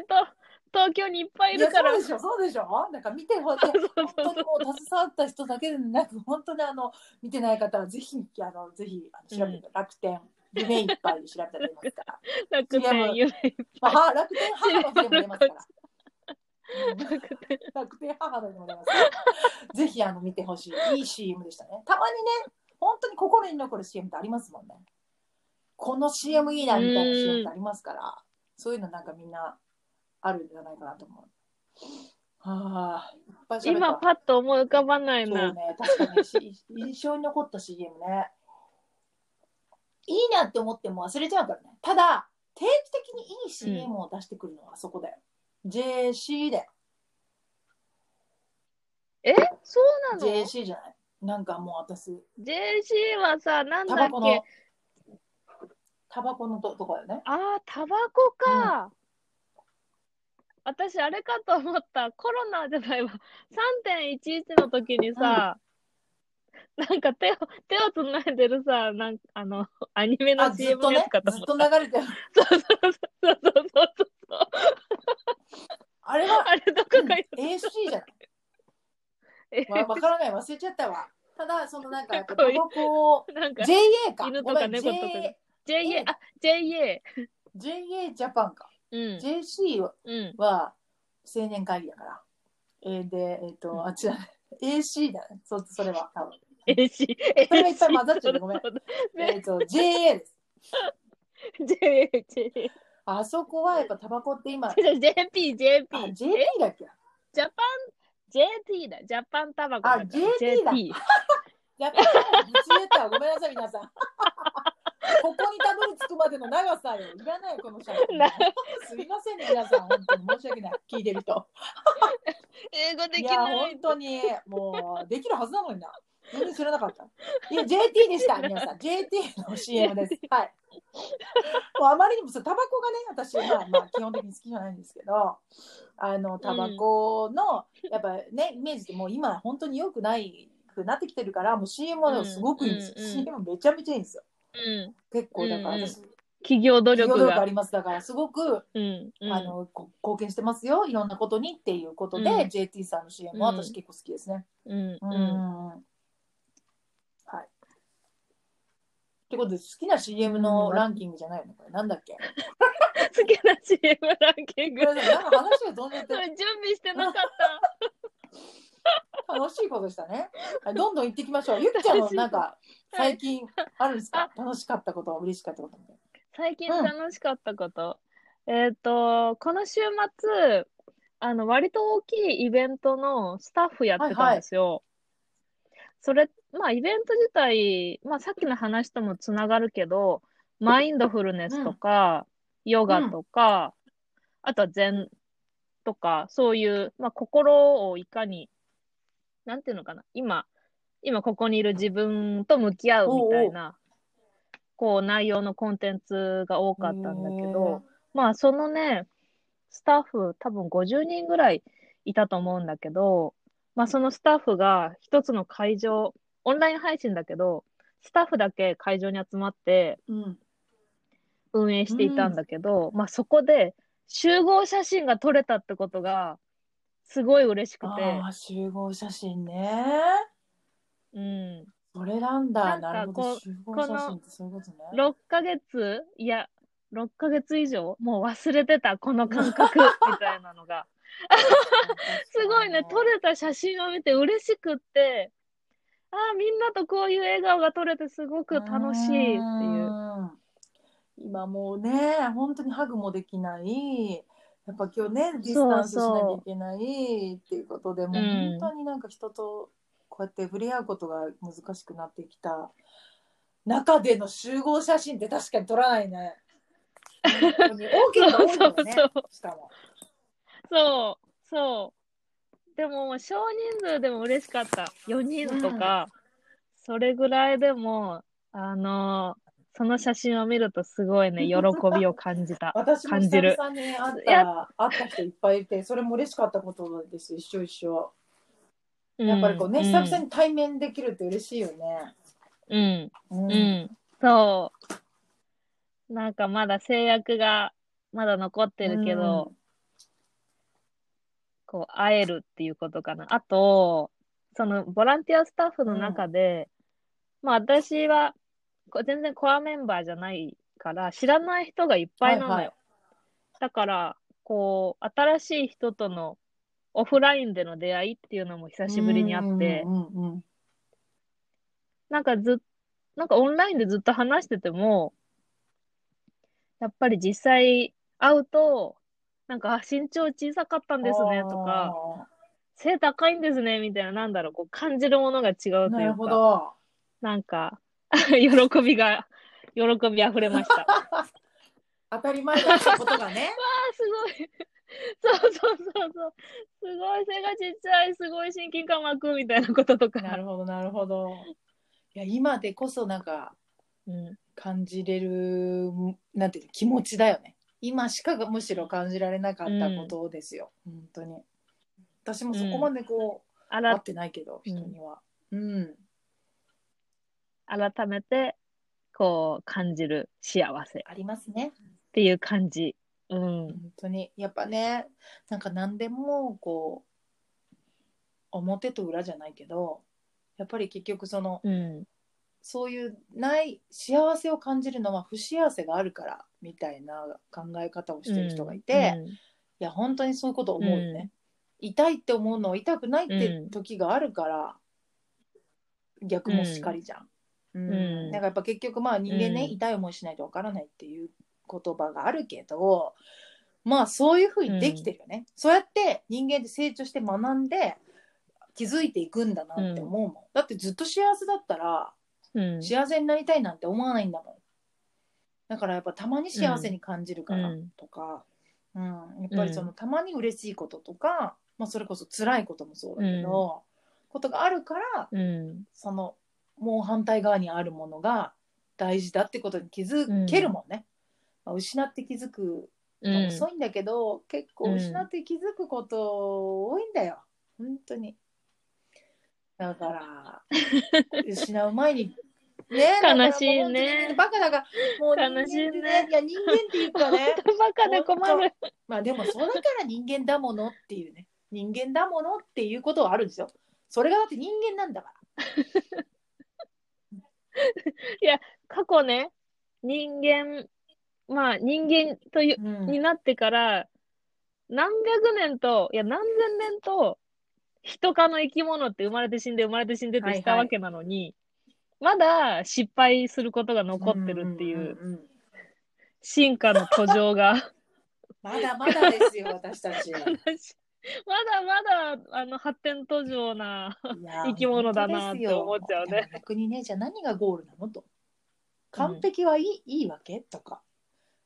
東京にいっぱいいるから。そうでしょ、そうでしょ。なんか見てほ 本当にもう携わった人だけでなく、本当にあの見てない方はぜひあのぜひあの調べて、楽天夢いっぱいで調べたら出ますから。楽天夢いっまぱい。あ、は楽天母のも出ますから。うん 楽天母の日でも出ますから。ぜひあの見てほしい。いい CM でしたね。たまにね、本当に心に残る CM ってありますもんね。この CM いいなみたいな CM ってありますから、そういうのなんかみんなあるんじゃないかなと思う。はあ、今パッと思い浮かばないな。そうね、確かにし印象に残った CM ね。いいなって思っても忘れちゃうからね。ただ、定期的にいい CM を出してくるのはあそこだよ。JC だよ。え？そうなの？JC じゃないなんかもう私、?JC はさ、なんだっけ、タバコのととこだよね。ああ、タバコか。私、あれかと思った。コロナじゃないわ。3.11の時にさ、なんか手を、手をつないでるさ、なんか、あの、アニメあ、のず CM っとねのやつか、とずっ思った。と流れてる。そうそうそうそうそうそう。あれはあれどこが AC じゃないえわわからない、忘れちゃったわ。ただ、そのなんか、やっぱこういうタバコ、なんか、JA か。犬とか猫とか JA JA、あ、JA。JA ジャパンか。うん。JC はうん。は青年会議だから。えーで、えっ、と、あっちだね。AC だね。そそれは、多分。AC。それがいっぱい混ざっちゃうごめんえっ、と、JA です。JA、JA。あそこはやっぱタバコって今、あ、JP、JP。JP だっけ？ジャパン、JT だ。ジャパンタバコだから。あ JT だやっぱり、ぶち入れたわごめんなさい、皆さん。ここにたどり着くまでの長さよ。いらない、この写真な。すいませんね、皆さん。本当に申し訳ない。聞いてる人。英語できない本。当に、もう、できるはずなのにな。全然知らなかった。いや、JT でした、皆さん。JT の CM です。はい。もうあまりにもそうタバコがね、私、まあ、まあ、基本的に好きじゃないんですけど、あの、タバコの、やっぱね、イメージってもう今、本当に良くないくなってきてるから、もう CM はすごくいいんですよ。うんうんうん CM めちゃめちゃいいんですよ。うん。結構、だからうんうん私、企業努力があ。ります。だから、すごく、うん。うんあの、こ貢献してますよ。いろんなことにっていうことで、うん JT さんの CM は私結構好きですね。うん。ううん。んはい。ってことで、好きな CM のランキングじゃないの？これ、なんだっけ？好きな CM ランキング。これなんか話が飛んじゃっ それて、準備してなかった。楽しいことでしたね。はいどんどん行ってきましょう。ゆっちゃんのなんか、最近あるんですか？楽しかったこと、嬉しかったこと最近楽しかったこと。えっ、と、この週末、あの、割と大きいイベントのスタッフやってたんですよ。それ、まあ、イベント自体、まあ、さっきの話ともつながるけど、マインドフルネスとか、ヨガとか、あとは禅とか、そういう、まあ、心をいかに、なんていうのかな、今、今ここにいる自分と向き合うみたいな、こう、内容のコンテンツが多かったんだけど、まあ、そのね、スタッフ多分50人ぐらいいたと思うんだけど、まあ、そのスタッフが一つの会場、オンライン配信だけど、スタッフだけ会場に集まって。運営していたんだけど、まあ、そこで集合写真が撮れたってことが、すごい嬉しくて、ああ、集合写真ね。うん。それなんだ。なるほど。集合写真ってそういうことね。6ヶ月、いや、6ヶ月以上、もう忘れてた、この感覚、みたいなのが。すごいね、撮れた写真を見て嬉しくって、ああ、みんなとこういう笑顔が撮れてすごく楽しいっていう。うん今もうね、本当にハグもできない。やっぱ今日ね、ディスタンスしなきゃいけないっていうことで、もううん本当になんか人とこうやって触れ合うことが難しくなってきた中での集合写真って確かに撮らないね。大きいのが多いね。しかも。そう、そう。でも、少人数でも嬉しかった。4人とか、それぐらいでも、あのその写真を見るとすごいね、喜びを感じた。私も久感じる々に会っいやた会った人いっぱいいて、それも嬉しかったことです。一緒一緒。やっぱりこうね、ん久々に対面できるって嬉しいよね。うん、うんうん、そう。なんかまだ制約がまだ残ってるけど、こう、会えるっていうことかな。あと、その、ボランティアスタッフの中で、まあ私は、こ全然コアメンバーじゃないから、知らない人がいっぱいなのよ。はいはいだから、こう、新しい人とのオフラインでの出会いっていうのも久しぶりにあって、うんうんうんなんかずっ、なんかオンラインでずっと話してても、やっぱり実際会うと、なんか、あ身長小さかったんですね、とか、背高いんですね、みたいな、なんだろう、こう感じるものが違うというか。なるほど。なんか、喜びが、喜び溢れました。あ 当たり前だってことがね。あ、すごい。そうそうそうそう。すごい背がちっちゃい、すごい親近感湧くみたいなこととか。なるほど、なるほど。いや、今でこそなんかうん。感じれる、なんていうの、気持ちだよね。今しかがむしろ感じられなかったことですよ。本当に。私もそこまでこう、あら会ってないけど、人には。うん。改めて、こう、感じる幸せっありますね。ていう感じ。うん。本当にやっぱねなんか何でもこう表と裏じゃないけどやっぱり結局そのうん。そういうない幸せを感じるのは不幸せがあるからみたいな考え方をしてる人がいて、いや本当にそういうこと思うよね、痛いって思うのは痛くないって時があるから、逆もしかりじゃん、うん。うん。だからやっぱ結局まあ人間ね、うん。痛い思いしないとわからないっていう言葉があるけどまあそういうふうにできてるよね、そうやって人間って成長して学んで気づいていくんだなって思うもん、だってずっと幸せだったらうん。幸せになりたいなんて思わないんだもん。だからやっぱたまに幸せに感じるからうんとか、うん。やっぱりそのたまに嬉しいこととか、まあ、それこそ辛いこともそうだけど、ことがあるからうん。そのもう反対側にあるものが大事だってことに気づけるもんね、まあ、失って気づくうん。遅いんだけど、結構失って気づくこと多いんだよ。本当に。だから 失う前にね悲しいね。バカだからもう人間って悲しいね。いや人間っていうかねバカで困る。まあでもそうだから人間だものっていうね。人間だものっていうことはあるんですよ。それがだって人間なんだから 過去ね、人間、まあ人間という、うん。になってから、何百年と、いや何千年と、人科の生き物って生まれて死んで生まれて死んでってしたはい。はいわけなのに、まだ失敗することが残ってるっていう、んんんん。進化の途上が、まだまだですよ私たち。い まだまだ、あの、発展途上な、や 生き物だなって思っちゃうね。逆にねじゃあ何がゴールなのと。完璧はいい,、いいわけ？とか。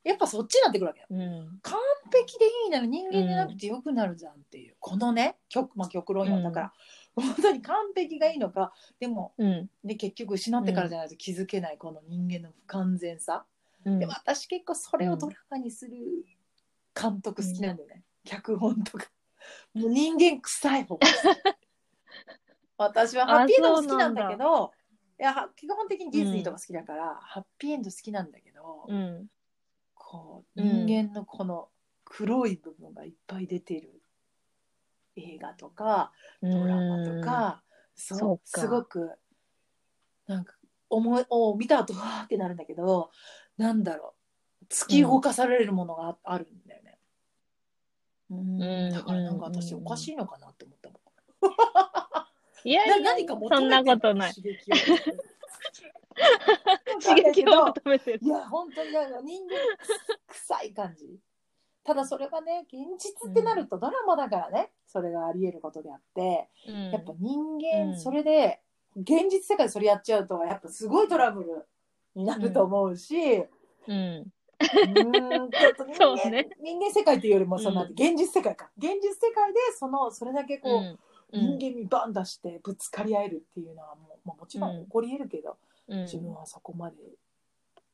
やっぱそっちになってくるわけよ。うん。完璧でいいなら人間じゃなくてよくなるじゃんっていう、このね極,、まあ、極論よ、うん。だから本当に完璧がいいのか。でも、うん。ね、結局失ってからじゃないと気づけないこの人間の不完全さ、うん。でも私結構それをドラマにする監督好きなんだよね、脚本とかもう人間臭い方が好き私はハッピーエンドも好きなんだけどいやは基本的にディズニーとか好きだから、ハッピーエンド好きなんだけど、うん。こう人間のこの黒い部分がいっぱい出てる映画とかドラマとか、そうそうか。すごくなんか思いを見た後わーってなるんだけどなんだろう。突き動かされるものがあ,、あるんだよね。うんうんだからなんか私うんおかしいのかなって思ったもん。いやいや、な何か求めてそんなことない。刺激を。刺激を求めてる。いや本当になんか人間臭い感じただそれがね現実ってなるとドラマだからね、それがあり得ることであってやっぱ人うん間それで現実世界でそれやっちゃうとやっぱすごいトラブルになると思うし、うん。うーんちょっと人間,、そうね。人間世界っていうよりもその、うん。現実世界か。現実世界でそのそれだけこう、うん。人間にバン出してぶつかり合えるっていうのはもう、まあ、もちろん起こり得るけど、うん。自分はそこまで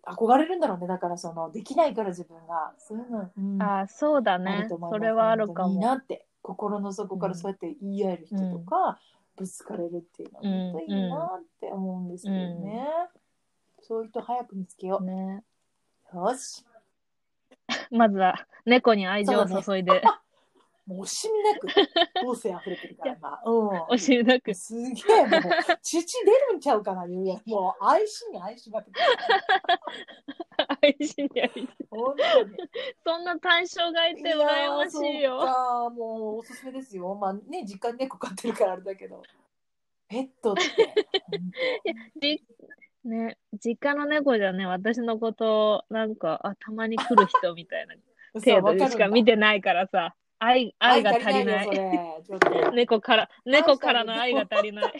憧れるんだろうね。だからそのできないから自分がそういうの、うん。ああ、そうだあねそれはあるか本当にいいなも。って心の底からそうやって言い合える人とか、ぶつかれるっていうのは本当いいなって思うんですけどね、そういう人早く見つけよね。う、よしまずは、猫に愛情を注いで、もう惜しみなく母性溢れてるから今うん惜しみなく。すげえもう父出るんちゃうかないうやもう愛しに愛しまくって 愛しに愛し。本当にそんな対象がいて羨ましいよ。そうかもうおすすめですよ。まあね、実家に猫飼ってるからあれだけど。ペットって、じね、実家の猫じゃね、私のこと、なんか、あ、たまに来る人みたいな。程度でしか見てないからさ、愛、愛が足りない。よそれ。ちょっと。猫から、猫からの愛が足りない。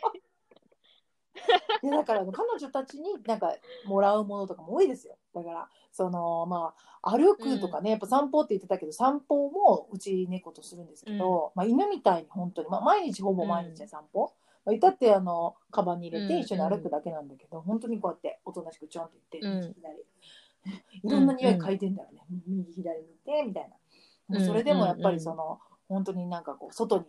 いやだから彼女たちになんかもらうものとかも多いですよ。だからそのまあ歩くとかね、やっぱ散歩って言ってたけど散歩もうち猫とするんですけど、まあ、犬みたいに本当に、まあ、毎日ほぼ毎日ね散歩、まあ、いたってあのカバンに入れて一緒に歩くだけなんだけど、本当にこうやっておとなしくちょんって言って、うん。右左。いろんな匂い嗅いでんだよね、右左見てみたいな。それでもやっぱりその、本当になんかこう外に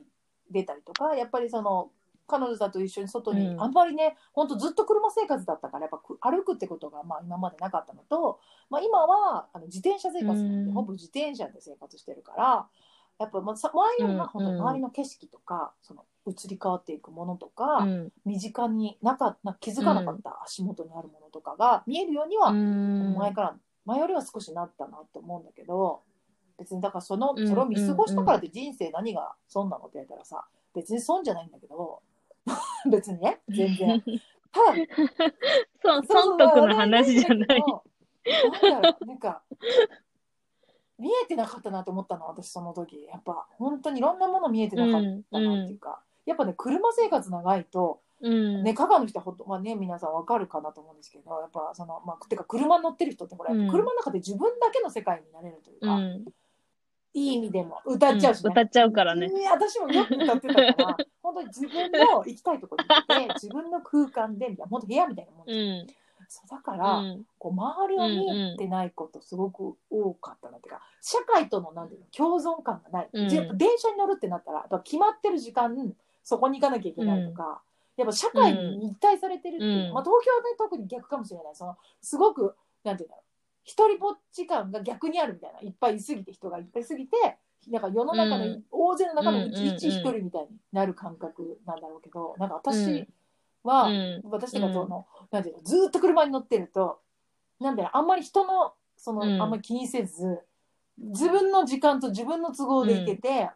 出たりとかやっぱりその彼女さんと一緒に外に、うん。あんまりね本当ずっと車生活だったからやっぱく歩くってことがまあ今までなかったのと、まあ、今はあの自転車生活なんで、うん。ほぼ自転車で生活してるからやっぱまあさ周りの、うん本当周りの景色とかその移り変わっていくものとか、うん。身近になかな気づかなかった足元にあるものとかが見えるようには、うん。前から前よりは少しなったなと思うんだけど別にだからそのうんそれを見過ごしたからって人生何が損なのって言われたらさ別に損じゃないんだけど 別にね全然。ただそ損得の話じゃない。なんだろうなんか見えてなかったなと思ったの私その時。やっぱ本当にいろんなもの見えてなかったなっていうか、やっぱね車生活長いとうん。ね、香川の人はほまあね、皆さんわかるかなと思うんですけど、やっぱその、まあ、てか車に乗ってる人ってこれ、うん車の中で自分だけの世界になれるというか、うん。いい意味でも歌っちゃうしね。歌っちゃうからね。私もよく歌ってたから、本当に自分の行きたいところに行って、自分の空間で、本当部屋みたいなもんうですよん。そうだかうら、ん。こう周りを見てないことすごく多かったなっていうか、社会とのなんていうの共存感がない。うん電車に乗るってなったら、やっぱ決まってる時間、そこに行かなきゃいけないとか、やっぱ社会に一体されてるっていう、うん。まあ東京はね特に逆かもしれない。そのすごくなんていうんだろう、一人ぼっち感が逆にあるみたいな、いっぱいいすぎて人がいっぱいいすぎて。なんか世の中のうん。大勢の中のうちうん一一人みたいになる感覚なんだろうけど、なんかう私ん。は、うん。私とかその、なんていうのずーっと車に乗ってるとなんだろうあんまり人のその、うん。あんまり気にせず自分の時間と自分の都合で行けて、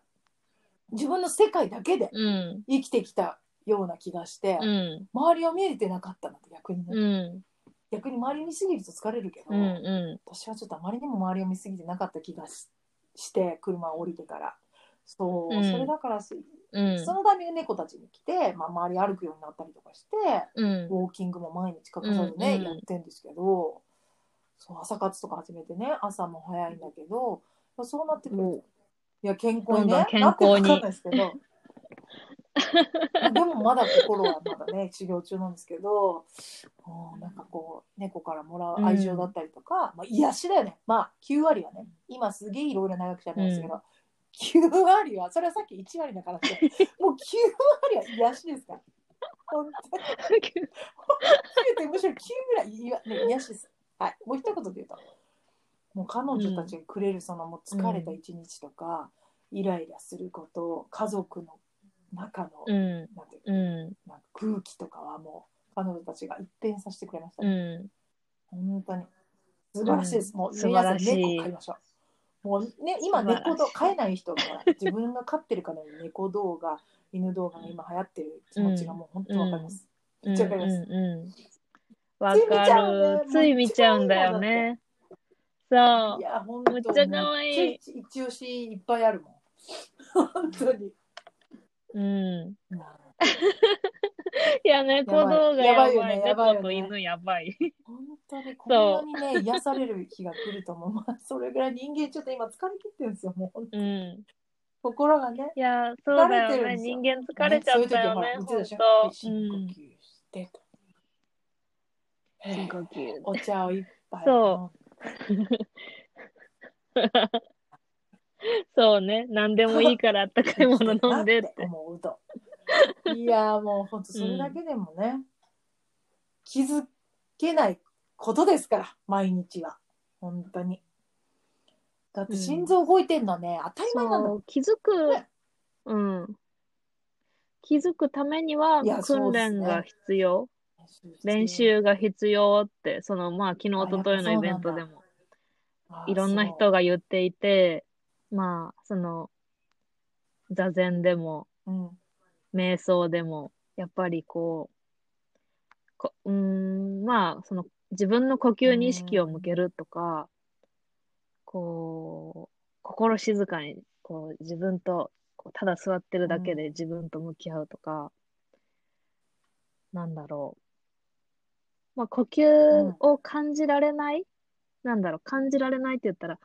自分の世界だけでうん。生きてきたような気がして、うん。周りを見えてなかったなって逆にね、うん。逆に周り見すぎると疲れるけど、うん。う私はちょっとあまりにも周りを見すぎてなかった気がしして車を降りてからそう、うんそれだからすん。うん。そのために猫たちに来て、まあ、周り歩くようになったりとかして、うん。ウォーキングも毎日欠かさずね、うんうんやってんですけどそう朝活とか始めてね朝も早いんだけどそうなってくるといや健康にね。どんどん健康に。なっですけど。でもまだ心はまだね治療中なんですけどうんなんかこう猫からもらう愛情だったりとか、まあ、癒しだよね。まあ9割はね今すげえいろいろ長くしゃべるんですけど、9割はそれはさっき1割だからって。もう9割は癒しですから。本当に。てむしろ9ぐらいいや、ね、癒しです。はい、もう一言で言うと、もう彼女たちがくれるそのもう疲れた一日とか、イライラすること、家族の中の、うん。なんていううん。なんか空気とかはもう彼女たちが一変させてくれました、うん。本当に素晴らしいです。もう皆さん猫飼いましょう。もうね、今猫動飼えない人が 自分が飼ってるかのように猫動画、犬動画が今流行ってる気持ちがもう本当わかります。うん。めっちゃわかりますかる。つい見ちゃうんだよね。そいや、本当めっちゃ可愛い一押しいっぱいあるもん。本当に。う。うん。いや、猫動画やばいやばい。ねやばいよね猫と犬やばい。本当にこんなにね、癒される日が来ると思う。まあ、それぐらい人間ちょっと今疲れ切ってるんですよ。もう本当にうん。心がね。いや、そうだよね。人間疲れちゃったよね。そういう時はほ深呼吸してと。うん。深呼吸。お茶を一杯そ そうね。何でもいいからあったかいもの飲んでって。思うと。いやーもう本当それだけでもね、気づけないことですから、毎日は。本当に。だって心臓動いてんのね、当たり前なんだもんそう、気づくね、うん。気づくためにはいやそう訓ですね練が必要。練習が必要って、その、まあ、昨日、あ一昨日のイベントでも、いろんな人が、が言っていて、まあ、その、座禅でも、うん、瞑想でも、やっぱりこう、こうーん、まあ、その、自分の呼吸に意識を向けるとか、こ心静かに、こう、自分と、こうただ座ってるだけで自分と向き合うとか、なんだろう。まあ、呼吸を感じられない、なんだろう、感じられないって言ったら、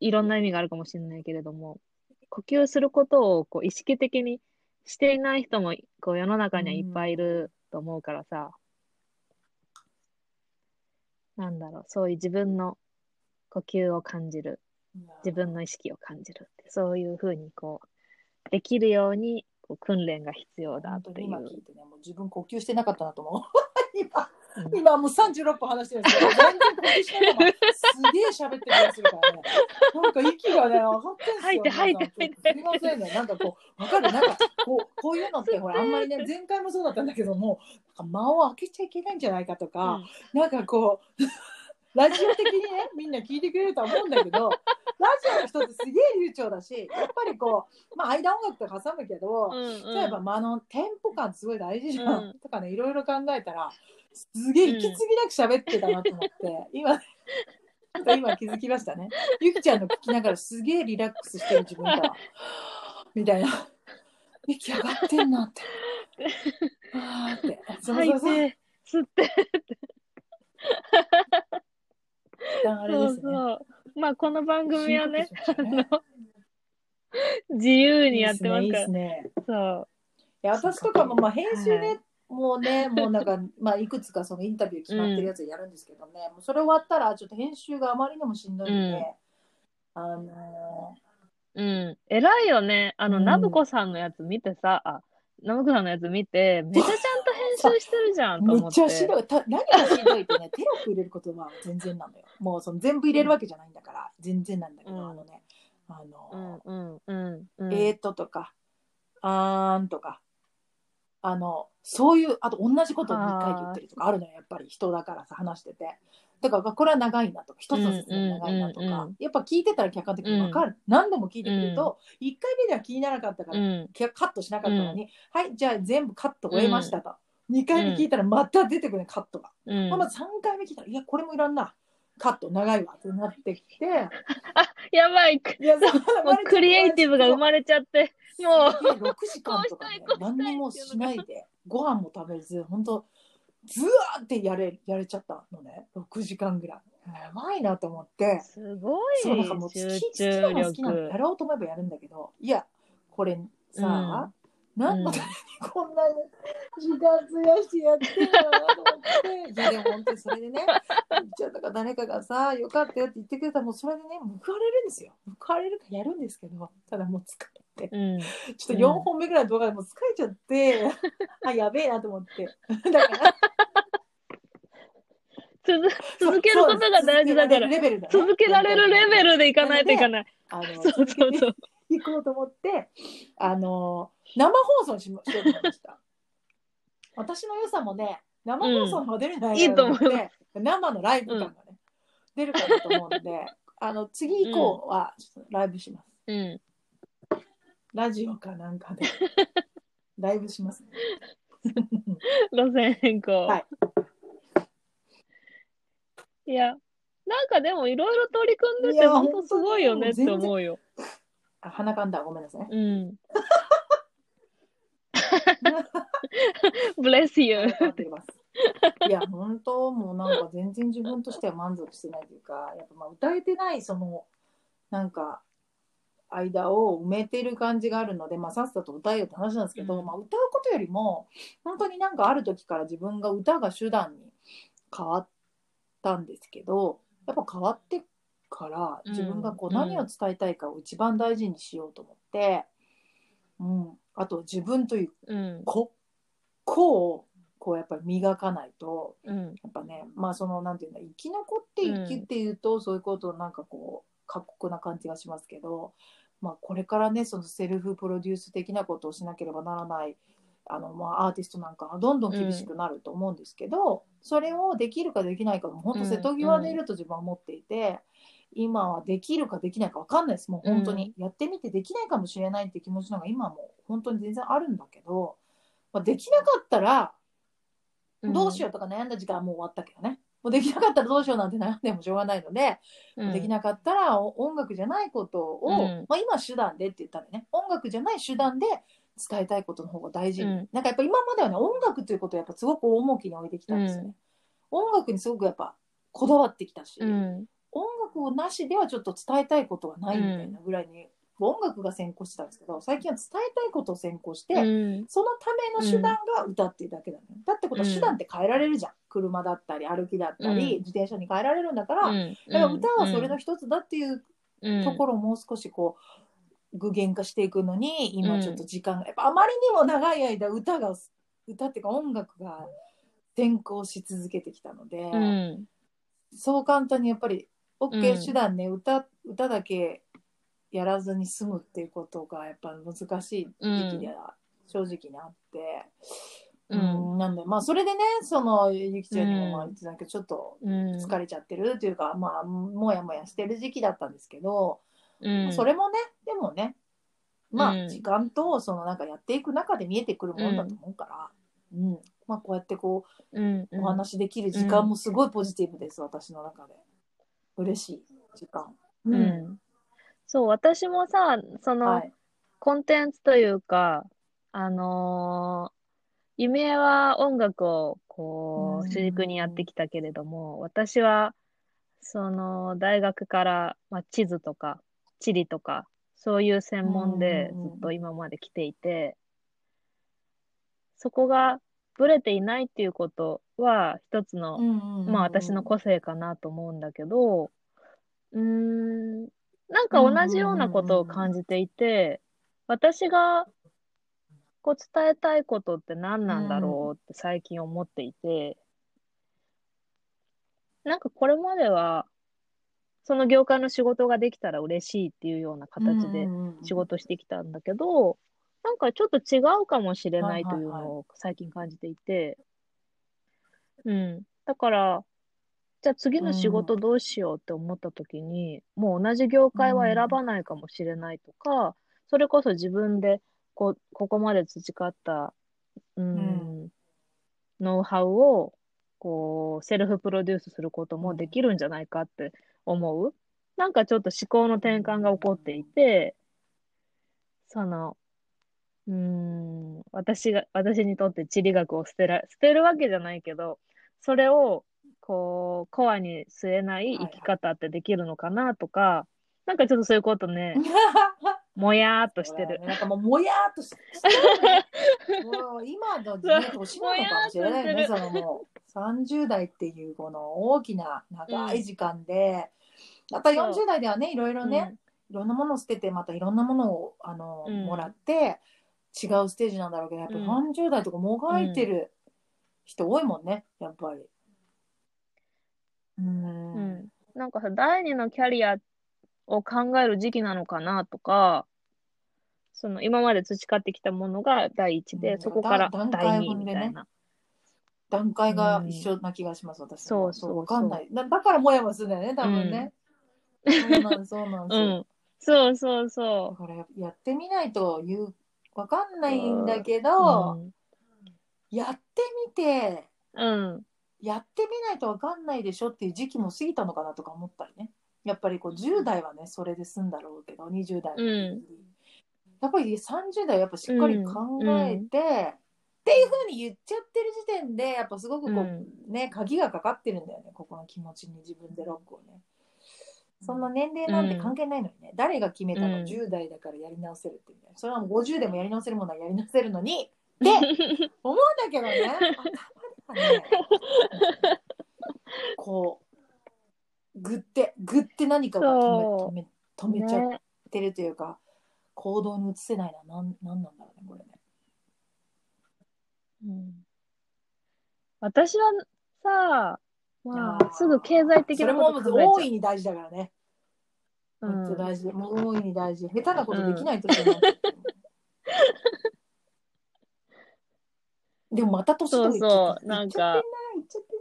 いろんな意味があるかもしれないけれども、呼吸することをこう意識的にしていない人もこう世の中にはいっぱいいると思うからさ、なんだろう、そういう自分の呼吸を感じる、自分の意識を感じるって、そういうふうにこう、できるようにこう訓練が必要だ本当に今っていう。聞いてね、もう自分呼吸してなかったなと思う。今、うん 今もう36分話してるんですけど、全然呼吸してないまますげえ喋ってる気がするからね。なんか息がね、上がってんすよ。吐いて吐いてすみませんね。なんかこう、わかるなんかこう、こういうのって、ほら、あんまりね、前回もそうだったんだけども、なんか間を空けちゃいけないんじゃないかとか、なんかこう、ラジオ的にね、みんな聞いてくれるとは思うんだけど、ラジオの人ってすげえ流暢だし、やっぱりこう、まあ間音楽とか挟むけど、うんうん例えば、まあ、あのテンポ感すごい大事じゃん、うんとかねいろいろ考えたらすげえ息継ぎなく喋ってたなと思って、今今気づきましたね。ゆきちゃんの聞きながらすげえリラックスしてる自分から みたいな。息上がってんなって。あーって。そう吐いうそそう。て、吸って、あれですね。そうそう。まあ、この番組はね、自由にやってますいいから。ですね。そう。いや私とかもまあ編集ね、はいもうねもうなんか、まあ、いくつかそのインタビュー決まってるやつやるんですけどね、もうそれ終わったらちょっと編集があまりにもしんどいんで、うんあのうん。偉いよね。あの、うんナブコさんのやつ見てさ、あ、ナブコさんのやつ見て、めっちゃちゃんと編集してるじゃんとめ思って。っちゃしんどいた何がしんどいってねテロップ入れることは全然なのよもうその全部入れるわけじゃないんだから全然なんだけど、うんあのねあうのん、うん、うん。うん、えーととかあーんとかあのそういうあと同じことを2回言ってるとかあるのよやっぱり。人だからさ話してて。だからこれは長いなとか一つの説明長いなとか、うんうんうんうんやっぱ聞いてたら客観的に分かる、何度も聞いてくると、1回目では気にならなかったから、うん。きカットしなかったのに、はいじゃあ全部カット終えましたと、2回目聞いたらまた出てくるねカットが、うん。ま3回目聞いたらいやこれもいらんな。カット長いわってなってきて。やばい。いやクリエイティブが生まれちゃって、もう、6時間とかね何にもしないでご飯も食べず本当ずわーってやれやれちゃったのね。6時間ぐらい。やばいなと思って。すごそうかいもう好きなの好きなのや力。ろうと思えばやるんだけど。いやこれさ、何のためにこんなに時間費やしてやってんだなと思っていやでも本当にそれでねじゃあだから誰かがさよかったよって言ってくれたらもうそれでね報われるんですよ報われるからやるんですけどただもう疲れてうん。ちょっと4本目ぐらいの動画でもう疲れちゃって、あ、やべえなと思って。だから、続続けることが大事だから、続けられるレベルでいかないといけない。あの、そうそうそう。行こうと思って、あの、生放送にしようと思いました。私の良さもね、生放送の方が出るんじゃないかなと思って、うん生のライブ感がね、出るかなと思うので、あの、次以降はライブします。うん。ラジオかなんかで、ライブしますね。路線変更。はい。いや、なんかでもいろいろ取り組んでて本当すごいよねって思うよ。あ、鼻かんだ、ごめんなさい。うん。bless you. わってます。いや、本当、もうなんか全然自分としては満足してないというか、やっぱまあ歌えてない、その、なんか、間を埋めてる感じがあるので、まあ、さっさと歌えよって話なんですけど、うんまあ、歌うことよりも、本当になんかある時から自分が歌が手段に変わったんですけど、やっぱ変わってから、自分がこううん何を伝えたいかを一番大事にしようと思って、うん、あと自分といううん。をこうやっぱり磨かないとうん。やっぱねまあそのなんていうんだ生き残っていくっていうと、そういうことなんかこう過酷な感じがしますけど、まあ、これからねそのセルフプロデュース的なことをしなければならないあの、まあ、アーティストなんかはどんどん厳しくなると思うんですけど、それをできるかできないかも本当瀬戸際でいると自分は思っていて。今はできるかできないか分かんないです。もう本当に、やってみてできないかもしれないって気持ちの方が今も本当に全然あるんだけど、まあ、できなかったらどうしようとか悩んだ時間はもう終わったけどね。もうできなかったらどうしようなんて悩んでもしょうがないので、うん。できなかったらお音楽じゃないことを、うん。まあ、今手段でって言ったらね。音楽じゃない手段で伝えたいことの方が大事、うん。なんかやっぱ今まではね音楽ということをやっぱすごく重きに置いてきたんですよね、音楽にすごくやっぱこだわってきたし、楽をなしではちょっと伝えたいことはないみたいなぐらいに、音楽が先行してたんですけど最近は伝えたいことを先行して、うん。そのための手段が歌っていうだけだね。だってことはうん手段って変えられるじゃん。車だったり歩きだったり、うん。自転車に変えられるんだから、うん。だから歌はそれの一つだっていううん。ところをもう少しこう具現化していくのにうん。今ちょっと時間が、やっぱあまりにも長い間歌が歌っていうか音楽が先行し続けてきたので、うん。そう簡単にやっぱりう OK ん。手段ね、歌歌だけやらずに済むっていうことがやっぱ難しい時期では正直にあって、ううんんなんでまあそれでねそのゆきちゃんにも言ってたけどちょっとうん。疲れちゃってるというか、まあもやもやしてる時期だったんですけど、うん。それもねでもねまうん。あ時間とそのなんかやっていく中で見えてくるもんだと思うから、うん。まあこうやってこうんうお話できる時間もすごいポジティブです、私の中で嬉しい時間。うん。うん。そう私もさその、はい。コンテンツというか、あのー夢は音楽をこう主軸にやってきたけれども、私はその大学から、まあ、地図とか地理とかそういう専門でずっと今まで来ていて、そこがブレていないっていうことは一つの、まあ私の個性かなと思うんだけど、うーん、なんか同じようなことを感じていて、私がこう伝えたいことって何なんだろうって最近思っていて、なんかこれまでは、その業界の仕事ができたら嬉しいっていうような形で仕事してきたんだけど、なんかちょっと違うかもしれないというのを最近感じていて、うん。だから、じゃあ次の仕事どうしようって思った時に、もう同じ業界は選ばないかもしれないとか、それこそ自分でこうここまで培った、うん、ノウハウをこうセルフプロデュースすることもできるんじゃないかって思う。なんかちょっと思考の転換が起こっていて、その、うーん、私が、私にとって地理学を捨てら、捨てるわけじゃないけど、それを、こう、コアに据えない生き方ってできるのかなとか、なんかちょっとそういうことね、もやーっとしてる。なんかもうもやーっとしてる。ねもう今の、ね、年なのかもしれないよね。もそのもう30代っていうこの大きな長い時間で、また40代ではねいろいろね、いろんなものを捨ててまたいろんなものをあの、うん。もらって違うステージなんだろうけどやっぱりうん。30代とかもがいてる人多いもんねやっぱり。ううん。ん。なんかさ、第二のキャリアを考える時期なのかなとか、その今まで培ってきたものが第一で、うん。そこから段第二みたいな。段階が一緒な気がします、私も。そうそうそう。わかんない。だだからもやもやするんだよね多分ね、そうなんそうなんですよ、うん。そうそうだそからややってみないと言うわかんないんだけう。ど、うん。やってみてうん。やってみないとわかんないでしょっていう時期も過ぎたのかなとか思ったりね。やっぱりこう10代はねそれで済んだろうけど20代の時うん。やっぱり30代はやっぱしっかり考えて、っていうふうに言っちゃってる時点でやっぱすごくこう、うん。ね鍵がかかってるんだよねここの気持ちに自分でロックをねそんな年齢なんて関係ないのにね、誰が決めたの、うん。10代だからやり直せるってみたいなそれはもう50でもやり直せるものはやり直せるのに。って思うんだけどね。ね。こうぐってぐって何かが止め止め止めちゃっね。てるというか、行動に移せないななんなんなんだろうねこれね。うん。私はさ、まあ、すぐ経済的なことそれも考えちゃう。大いに大事だからね。うん大事。もう大いに大事。下手なことできないと思う。でもまた年とか言っちゃったそうそうなんか言っちゃって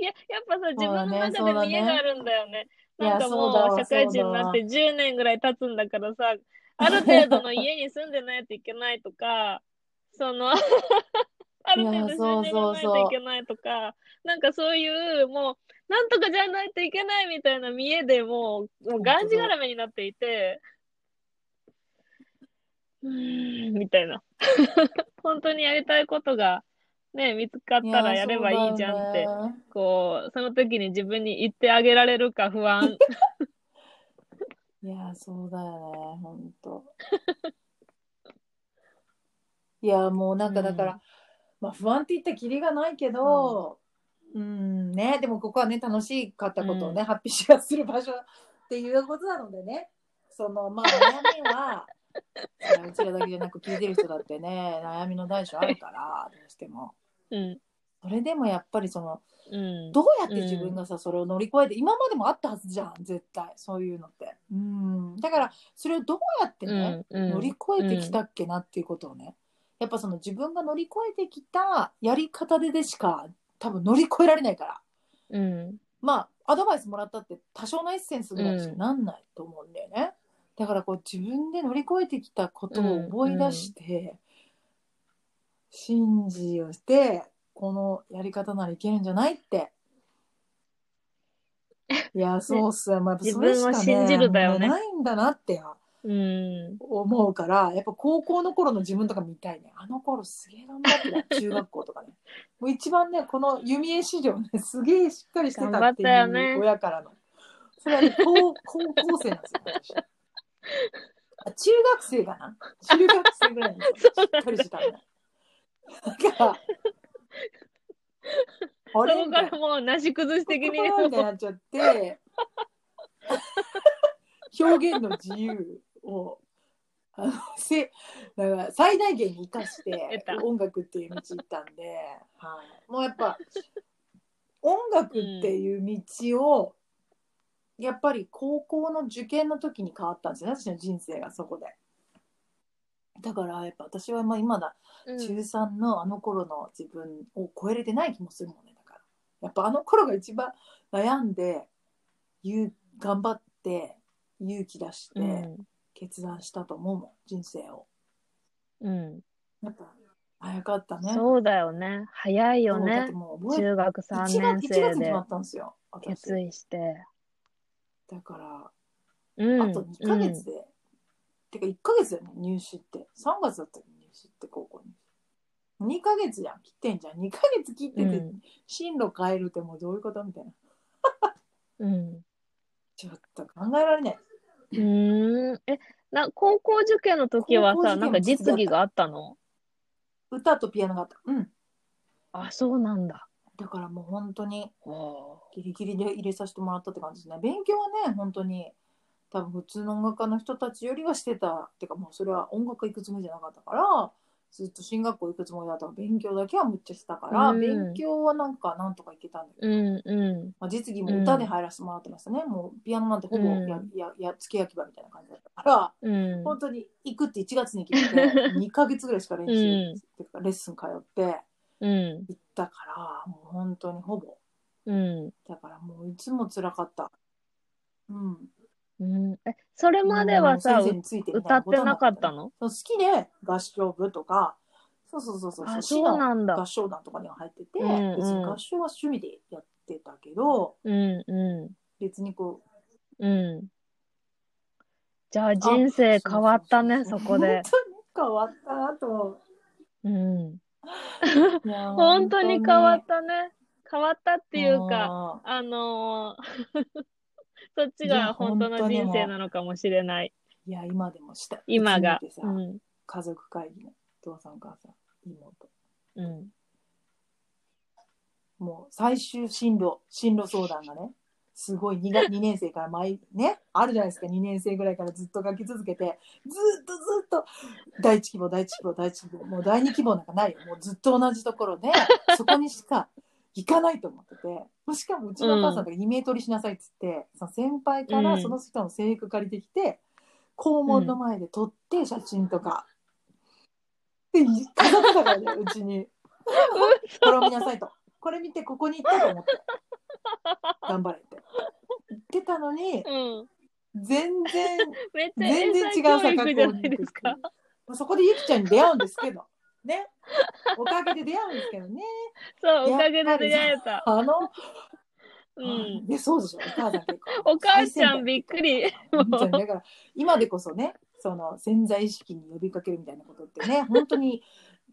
い？や、やっぱさ、自分の中で見栄があるんだよね。いやなんかもう、社会人になって10年ぐらい経つんだからさ、ある程度の家に住んでないといけないとか、その、ある程度収入がないといけないとか、なんかそういう、もう、なんとかじゃないといけないみたいな見栄でもう、もうがんじがらめになっていて、うーん、みたいな。本当にやりたいことが、ね、見つかったらやればいいじゃんってねこう、その時に自分に言ってあげられるか不安。いや、そうだよね、ほんと。いや、もうなんかだから、うんまあ不安って言ったらきりがないけど、うん、ね、でもここはね、楽しかったことをね、うんハッピーシェアする場所っていうことなのでね、その、まあ悩みは、うちらだけじゃなく聞いてる人だってね、悩みの大小あるから、どうしても。うん。それでもやっぱりその、うん。どうやって自分がさ、それを乗り越えて、今までもあったはずじゃん、絶対。そういうのって。うん。だから、それをどうやってね、うんうん乗り越えてきたっけなっていうことをね、やっぱその自分が乗り越えてきたやり方ででしか、多分乗り越えられないから。うん。まあ、アドバイスもらったって多少のエッセンスぐらいしかなんないと思うんだよね。だからこう自分で乗り越えてきたことを思い出して、信じをして、このやり方ならいけるんじゃないって。いや、そうっすよ。まあ、やっぱそれしか、ね、自分を信じるだよねないんだなってうん。思うから、やっぱ高校の頃の自分とか見たいね。あの頃すげえ頑張ってた。中学校とかね。もう一番ね、この弓江史上ね、すげえしっかりしてたっていう親からの。それはね、高高校生なんですよ、私あ中学生かな？中学生ぐらいに しっかりしてたんだ。だから、あれ？みたいならもうなし崩し的にここみたいになっちゃって、表現の自由を、あのせだから最大限に生かして音楽っていう道行ったんで、はい、もうやっぱ音楽っていう道を、やっぱり高校の受験の時に変わったんですよね私の人生がそこで。だからやっぱ私はまあ今だうん中3のあの頃の自分を超えれてない気もするもんねだからやっぱあの頃が一番悩んで勇頑張って勇気出してうん。決断したと思うもん人生をうん。やっぱ早かったねそうだよね。早いよね。中学3 1月年 ,1 月生でに決まったんですよ私決意して。だからうん。あと2ヶ月で、てか1ヶ月だよね入試って3月だったよ入試って高校に2ヶ月じゃん切ってんじゃん2ヶ月切ってて、うん。進路変えるってもうどういうことみたいなうん。ちょっと考えられない。うーん。え、な、高校受験の時はさ、なんか実技があったの？歌とピアノがあった。うん。あ、そうなんだ。だからもう本当におギリギリで入れさせてもらったって感じですね。勉強はね、本当に多分普通の音楽家の人たちよりはしてた。ってかもうそれは音楽行くつもりじゃなかったから、ずっと進学校行くつもりだったから勉強だけはむっちゃしたから、うん勉強はなんかなんとかいけたんだけど、うんうまあ、実技も歌で入らせてもらってましたね。もうピアノなんてほぼうんや、や、や、付け焼き場みたいな感じだったから、ん。うん。本当に行くって1月に決めて 2ヶ月ぐらいしか練習、うんっていうかレッスン通ってうん。行ったからもう本当にほぼうん。だからもういつも辛かったうんうん。え、それまではさ、歌ってなかったの？そう好きで合唱部とかそうそうそうそうそうのなんだ合。唱団とかには入ってて、うんうん別に合唱は趣味でやってたけどうんう別にこん。うん。じゃあ人生変わったね、そこで。本当に変わったなと思ううん。本当に変わったね。変わったっていうか、かあのーそっちが本当の人生なのかもしれない。いや今でもした。今が。うん。家族会議のお父さんお母さん妹。うん。もう最終進路進路相談がねすごい 2, が2年生から 毎ねあるじゃないですか。2年生ぐらいからずっと書き続けてずっとずっと第一希望第一希望第一希望。もう第二希望なんかないよ。もうずっと同じところでそこにしか行かないと思っててしかもうちのお母さんとか2メートルしなさいっつって、その先輩からうんその人の制服借りてきて、校門の前で撮って写真とか、で飾ってたからね うちに。これを見なさいと。これ見てここに行ったと思って。頑張れって。言ってたのに、うん。全然、全然違う英才教育じゃないですか。そこでゆきちゃんに出会うんですけど、ね。おかげで出会うんですけどね。そう、おかげで出会えた。あの、うん。で、そうでしょ。お母さん結構。お母ちゃんびっくり。だから今でこそねその潜在意識に呼びかけるみたいなことってね本当に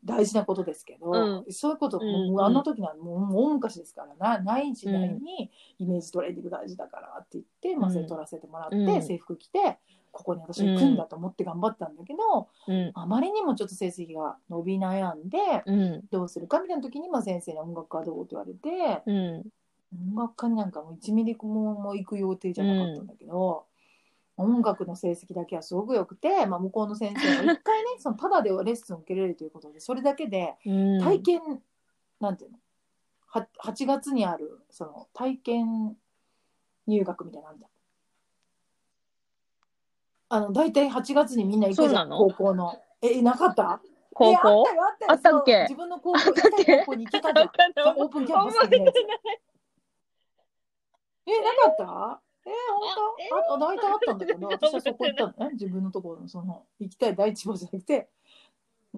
大事なことですけど、うそういうこと、うんもうあの時はもうもう大昔ですからなない時代にイメージトレーニング大事だからって言って、まあ、それ取らせてもらって、うん制服着てここに私行くんだと思って頑張ったんだけど、うん。あまりにもちょっと成績が伸び悩んで、うん。どうするかみたいな時に、まあ、先生に音楽家どうって言われて、うん。音楽家になんかもう1ミリももう行く予定じゃなかったんだけど、音楽の成績だけはすごく良くて、まあ、向こうの先生が一回ね そのただでレッスンを受けれるということでそれだけでうん。体験、なんていうの？は 8, 月にあるその体験入学みたいなのあるじゃん。あの大体8月にみんな行くじゃそうんなの？高校の。えなかった？高校？えあったよあったっけ？自分の高校行きたい高校に行け？たじゃん。オープンキャンパス的なやつ。え、なかったえ本当？あ、大体あったんだけど、私はそこ行ったのね。自分のところの、その、行きたい第一号じゃなくて、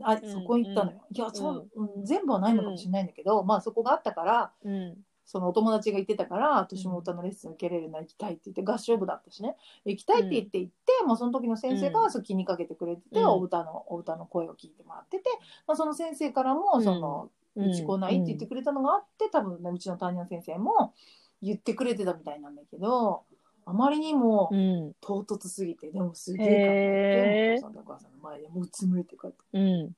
あ、そこ行ったのよ。いや、そう、うん。全部はないのかもしれないんだけど、まあそこがあったから、うん。そのお友達が言ってたから、私も歌のレッスン受けれるなら行きたいって言って、合唱部だったしね。行きたいって言って行って、まあその時の先生うん。がそう気にかけてくれてて、うん。お歌の、お歌の声を聞いてもらってて、まあその先生からも、その、うち来ないって言ってくれたのがあって、多分ねうちの担任の先生も言ってくれてたみたいなんだけど、あまりにもうん。唐突すぎて、でもすげへーえ考えて、お父さんとお母さんの前でもううつむいてこうやって、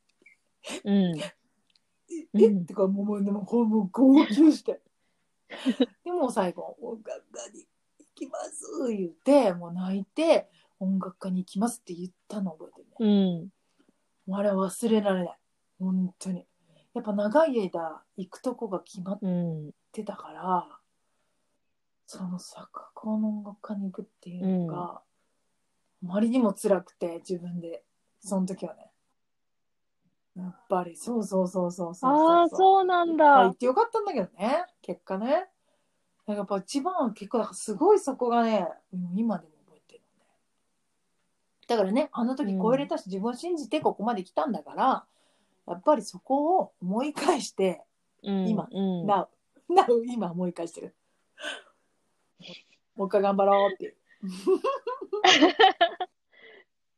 うん。うん。え、うんえってかもう、もう、でもこうもう号泣して。でもう最後、音楽家に行きます言って、もう泣いて、音楽家に行きますって言ったの覚えてるね。うん。あれは忘れられない。本当に。やっぱ長い間行くとこが決まっうん。てたから、その作高の音楽家に行くっていうのが、あまりにも辛くて、自分で、その時はね。やっぱり、そうそうそうそうそうああ、う。そうなんまあ、行だっ。てよかったんだけどね、結果ね。やっぱ一番結構、すごいそこがね、今でも覚えてるのね。だからね、あの時超えれたし、自分を信じてここまで来たんだから、やっぱりそこを思い返して、うん今うん。なう、なう、今思い返してる。もう一回頑張ろうって いう。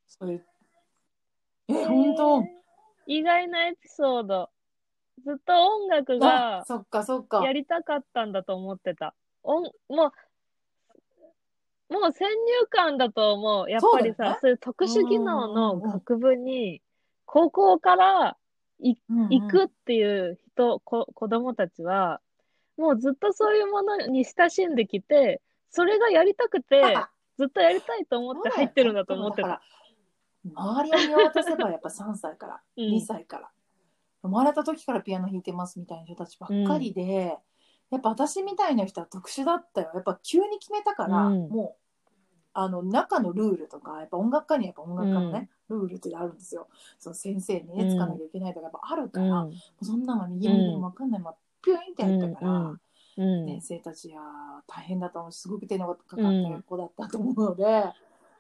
そう。え、本当？意外なエピソード。ずっと音楽があ、そっかそっか。やりたかったんだと思ってた。音もう、もう先入観だと思う。やっぱりそうだよねさ、そういう特殊技能うんの学部に、高校からうんうん行くっていう人、こ子供たちは、もうずっとそういうものに親しんできて、それがやりたくて、ずっとやりたいと思って入ってるんだと思ってた。周りを見渡せばやっぱ3歳から、うん。2歳から。生まれた時からピアノ弾いてますみたいな人たちばっかりで、やっぱ私みたいな人は特殊だったよ。やっぱ急に決めたから、うん。もうあの中のルールとかやっぱ音楽家にはやっぱ音楽家のね、ルールってあるんですよ。その先生にねつかなきゃいけないとかやっぱあるから、うん。そんなのは右も右も分かんないピュインってやったから。うんうん先生たちは大変だったのすごく手のかかった子だったと思うので、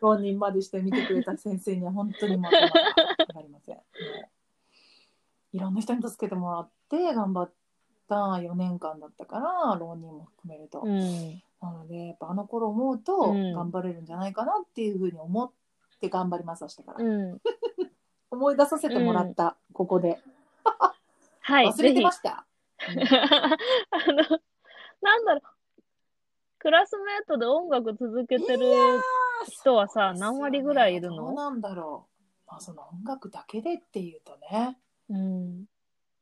浪人までして見てくれた先生には本当にまたまた分かりません。いろんな人に助けてもらって頑張った4年間だったから浪人も含めると、うん。なのでやっぱあの頃思うとうん頑張れるんじゃないかなっていうふうに思って頑張ります明日から、うん。思い出させてもらった、ここではい、忘れてました、あの、なんだろう、クラスメートで音楽続けてる人はさ、何割ぐらいいるの？どうなんだろう。まあ、その音楽だけでっていうとね、うん。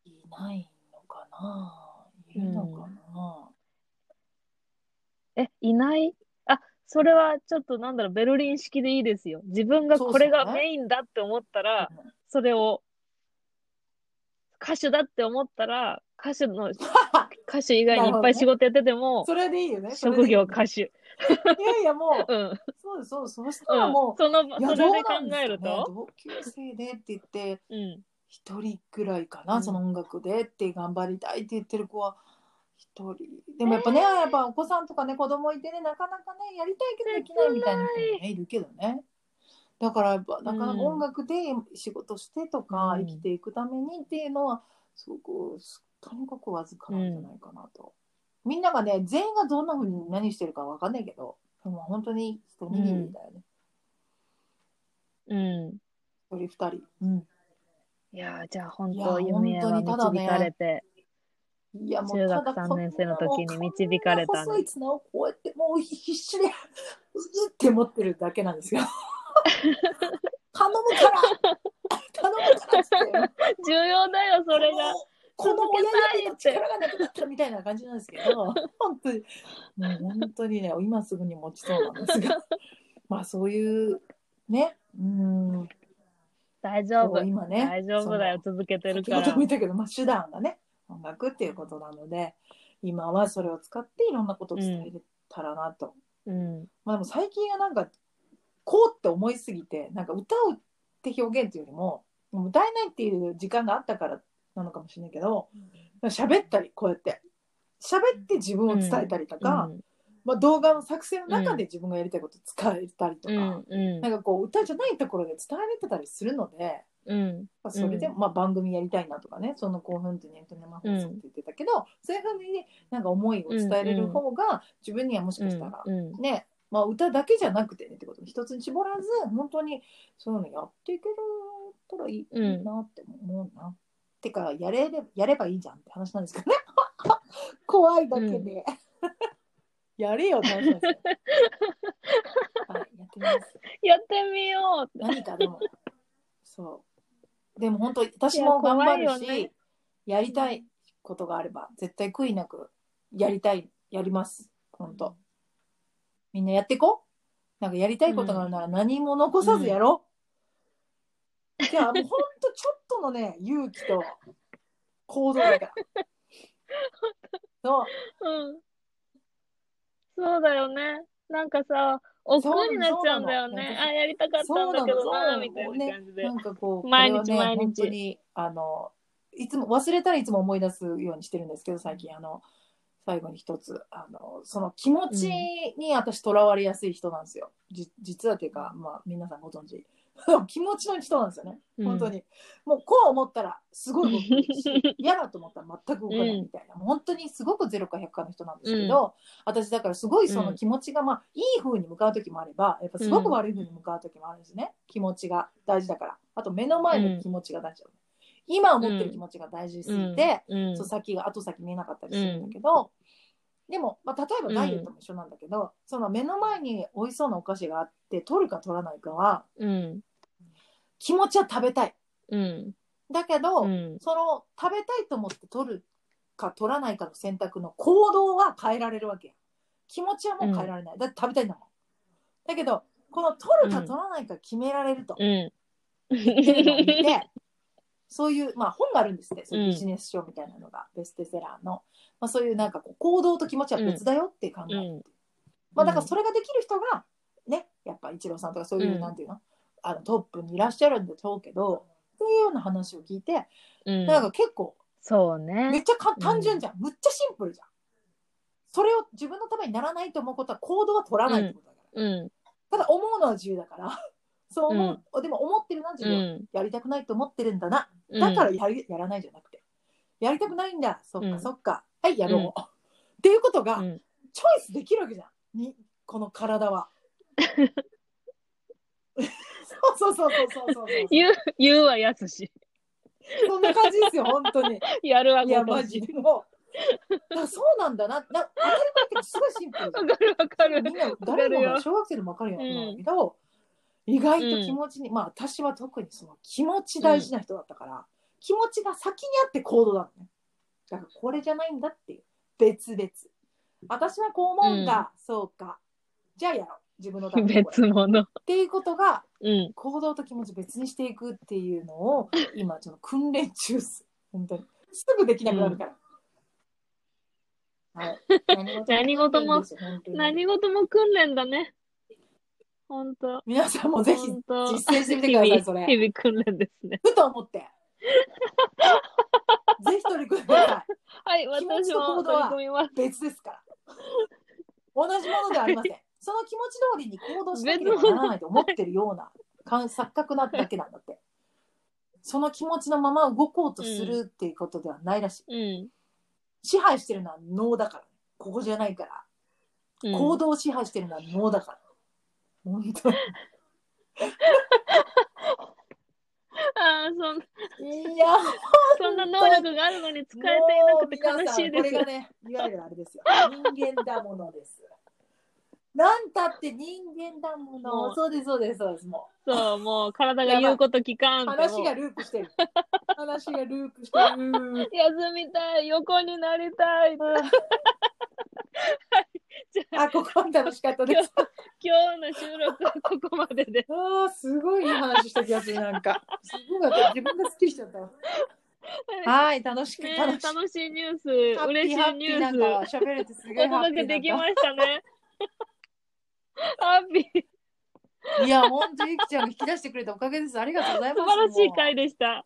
いないのかな？いるのかな？え、いない？あ、それはちょっとなんだろう、ベルリン式でいいですよ。自分がそうそうこれがねメインだって思ったら、うんそれを、歌手だって思ったら、歌手の、歌手以外にいっぱい仕事やってても、それでいいよね。職業歌手。いやいや、もう、うん。そうです、そうです。そしたうんらも。その、う、いやそれで考えると、同級生でって言って、うん。一人ぐらいかな、うんその音楽でって頑張りたいって言ってる子は。一人でもやっぱね、やっぱお子さんとかね子供いてねなかなかねやりたいけどできないみたいな人もねいるけどねだからやっぱなかなかうん音楽で仕事してとかうん生きていくためにっていうのはすごくとにかくわずかなんじゃないかなと、みんながね全員がどんなふうに何してるかわかんないけどでも本当に一握りだよね、うん。一人二人、うん、いやーじゃあ本いや当夢は本当にただね。導かれて、いやもう中学ただ三年生の時に導かれたね。こんな細い綱をこうやってもう必死でうって持ってるだけなんですよ。頼むから頼むからっつって。重要だよ、それが。この親指の力がなくなったみたいな感じなんですけど 本当にもう本当にね今すぐに持ちそうなんですが まあそういうねうん大丈夫。今ね大丈夫だよ、続けてるから。ども言ったけど、まあ、手段がね音楽っていうことなので今はそれを使っていろんなことを伝えれたらなと、うん。まあでも最近はなんかこうって思いすぎてなんか歌うって表現っていうよりももう歌えないっていう時間があったからなのかもしれないけど喋ったりこうやって喋って自分を伝えたりとか、まあ、動画の作成の中で自分がやりたいことを伝えたりとか、うん。うん。なんかこう歌じゃないところで伝えれてたりするので。うん。まあそれで、うまあ、番組やりたいなとかねその興奮ってネット生放送って言ってたけど、そういうふうになんか思いを伝えれる方が自分にはもしかしたら、うん。ね、まあ、歌だけじゃなくてねってこと一つに絞らず本当にそういうのやっていけるたらいいなって思うな。てかやれれやればいいじゃんって話なんですけどね。怖いだけで、やれよって話なん。ですよ。はい、やってみます。やってみよう。何かでもそう。でも本当私も頑張るしよね。やりたいことがあれば絶対悔いなくやりたいやります。本当。みんなやっていこう。なんかやりたいことがあるなら何も残さずやろう、じゃあもう本当ちょっとのね勇気と行動だからそううん。そうだよね。なんかさ、億劫になっちゃうんだよね。あ、やりたかったんだけどな、みたいなね感じでな。んかこう、毎日毎日本当に、あの、いつも忘れたらいつも思い出すようにしてるんですけど、最近、あの、最後に一つ、あの、その気持ちに私とらわれやすい人なんですよ。じ実はっていうか、まあ、皆さんご存知。気持ちの人なんですよね。本当に。もう、こう思ったら、すごい動くし、嫌だと思ったら全く動かないみたいな、本当にすごく0か100かの人なんですけど、私だからすごいその気持ちが、まあ、いい風に向かう時もあれば、やっぱすごく悪い風に向かう時もあるんですね。気持ちが大事だから。あと、目の前の気持ちが大事だ、今思ってる気持ちが大事すぎて、うん、そう先が後先見えなかったりするんだけど、でも、まあ、例えばダイエットも一緒なんだけど、その目の前に美味しそうなお菓子があって取るか取らないかはうん、気持ちは食べたい。うん、だけど、うん、その食べたいと思って取るか取らないかの選択の行動は変えられるわけや。気持ちはもう変えられない、だって食べたいんだもん。だけどこの取るか取らないか決められると、うん。っていうのを見て そういう、まあ、本があるんですって。そういうビジネス書みたいなのが、ベストセラーの、まあ、そういうなんかこう行動と気持ちは別だよって考える、う。ん。まあ、だからそれができる人がねやっぱイチローさんとかそういう、うん。なんていうの？あのトップにいらっしゃるんでしょうけどそういうような話を聞いて、うん、なんか結構そうめっね。ちゃか単純じゃん、むっちゃシンプルじゃん。それを自分のためにならないと思うことは行動は取らないってことだから、うん、ただ思うのは自由だから。そう思う、でも思ってるな自う分、ん。やりたくないと思ってるんだな。うん。だからやるやらないじゃなくて。やりたくないんだ。そっか、うん。そっか。はいやろう、うん。っていうことが、うん。チョイスできるわけじゃん。にこの体は そうそうそうそうそうそう言う、言うはやすし。そんな感じですよ本当に。やるはいや。マジでもう。そうなんだ。なな当たり前っていうかすごいシンプルじゃん。わかるわかる。みんな誰もが小学生でも分かるようなんだけど、意外と気持ちに、まあ私は特にその気持ち大事な人だったから、気持ちが先にあって行動なのね。だからこれじゃないんだっていう。別々。私はこう思うんだ、そうか。じゃあやろう。自分のためにこれ。別物。っていうことがうん。行動と気持ち別にしていくっていうのを 今ちょっと訓練中です本当にすぐできなくなるから、はい 何事もいいんですよ本当に何事も訓練だね。ほんと。皆さんもぜひほんと実践してみてくださいそれ日々訓練ですね。ふと思って。ぜひ取り組んでください。はい、気持ち私も取と行動はり組みます。別ですから。同じものではありません。その気持ち通りに行動しなければならないと思ってるようなかん錯覚なだけなんだって。その気持ちのまま動こうとするっていうことではないらしい。うん。支配してるのは脳だから。ここじゃないから。うん行動を支配してるのは脳だから。本当に。ああ、そんいや、そんな能力があるのに使えていなくて悲しいです。これがね、いわゆるあれですよ。人間だものです。なんたって人間だももの。うそうです、そうです、そうです。もそう、もう体が言うこと聞かう、ん話がループしてる。話がループしてる。休みたい、横になりた い。じゃあ、あ、ここは楽しかったです。今日の収録はここまでで。ああ、すごいいい話した気がする、なんか。すごかった。自分が好きにしちゃったわ。はい、楽しく、ね、楽しく。楽しいニュース、嬉しいニューなんース、か喋れてすごいお届けできましたね。ハッピー、いや、本当ゆきちゃんが引き出してくれたおかげです。ありがとうございます。素晴らしい回でした。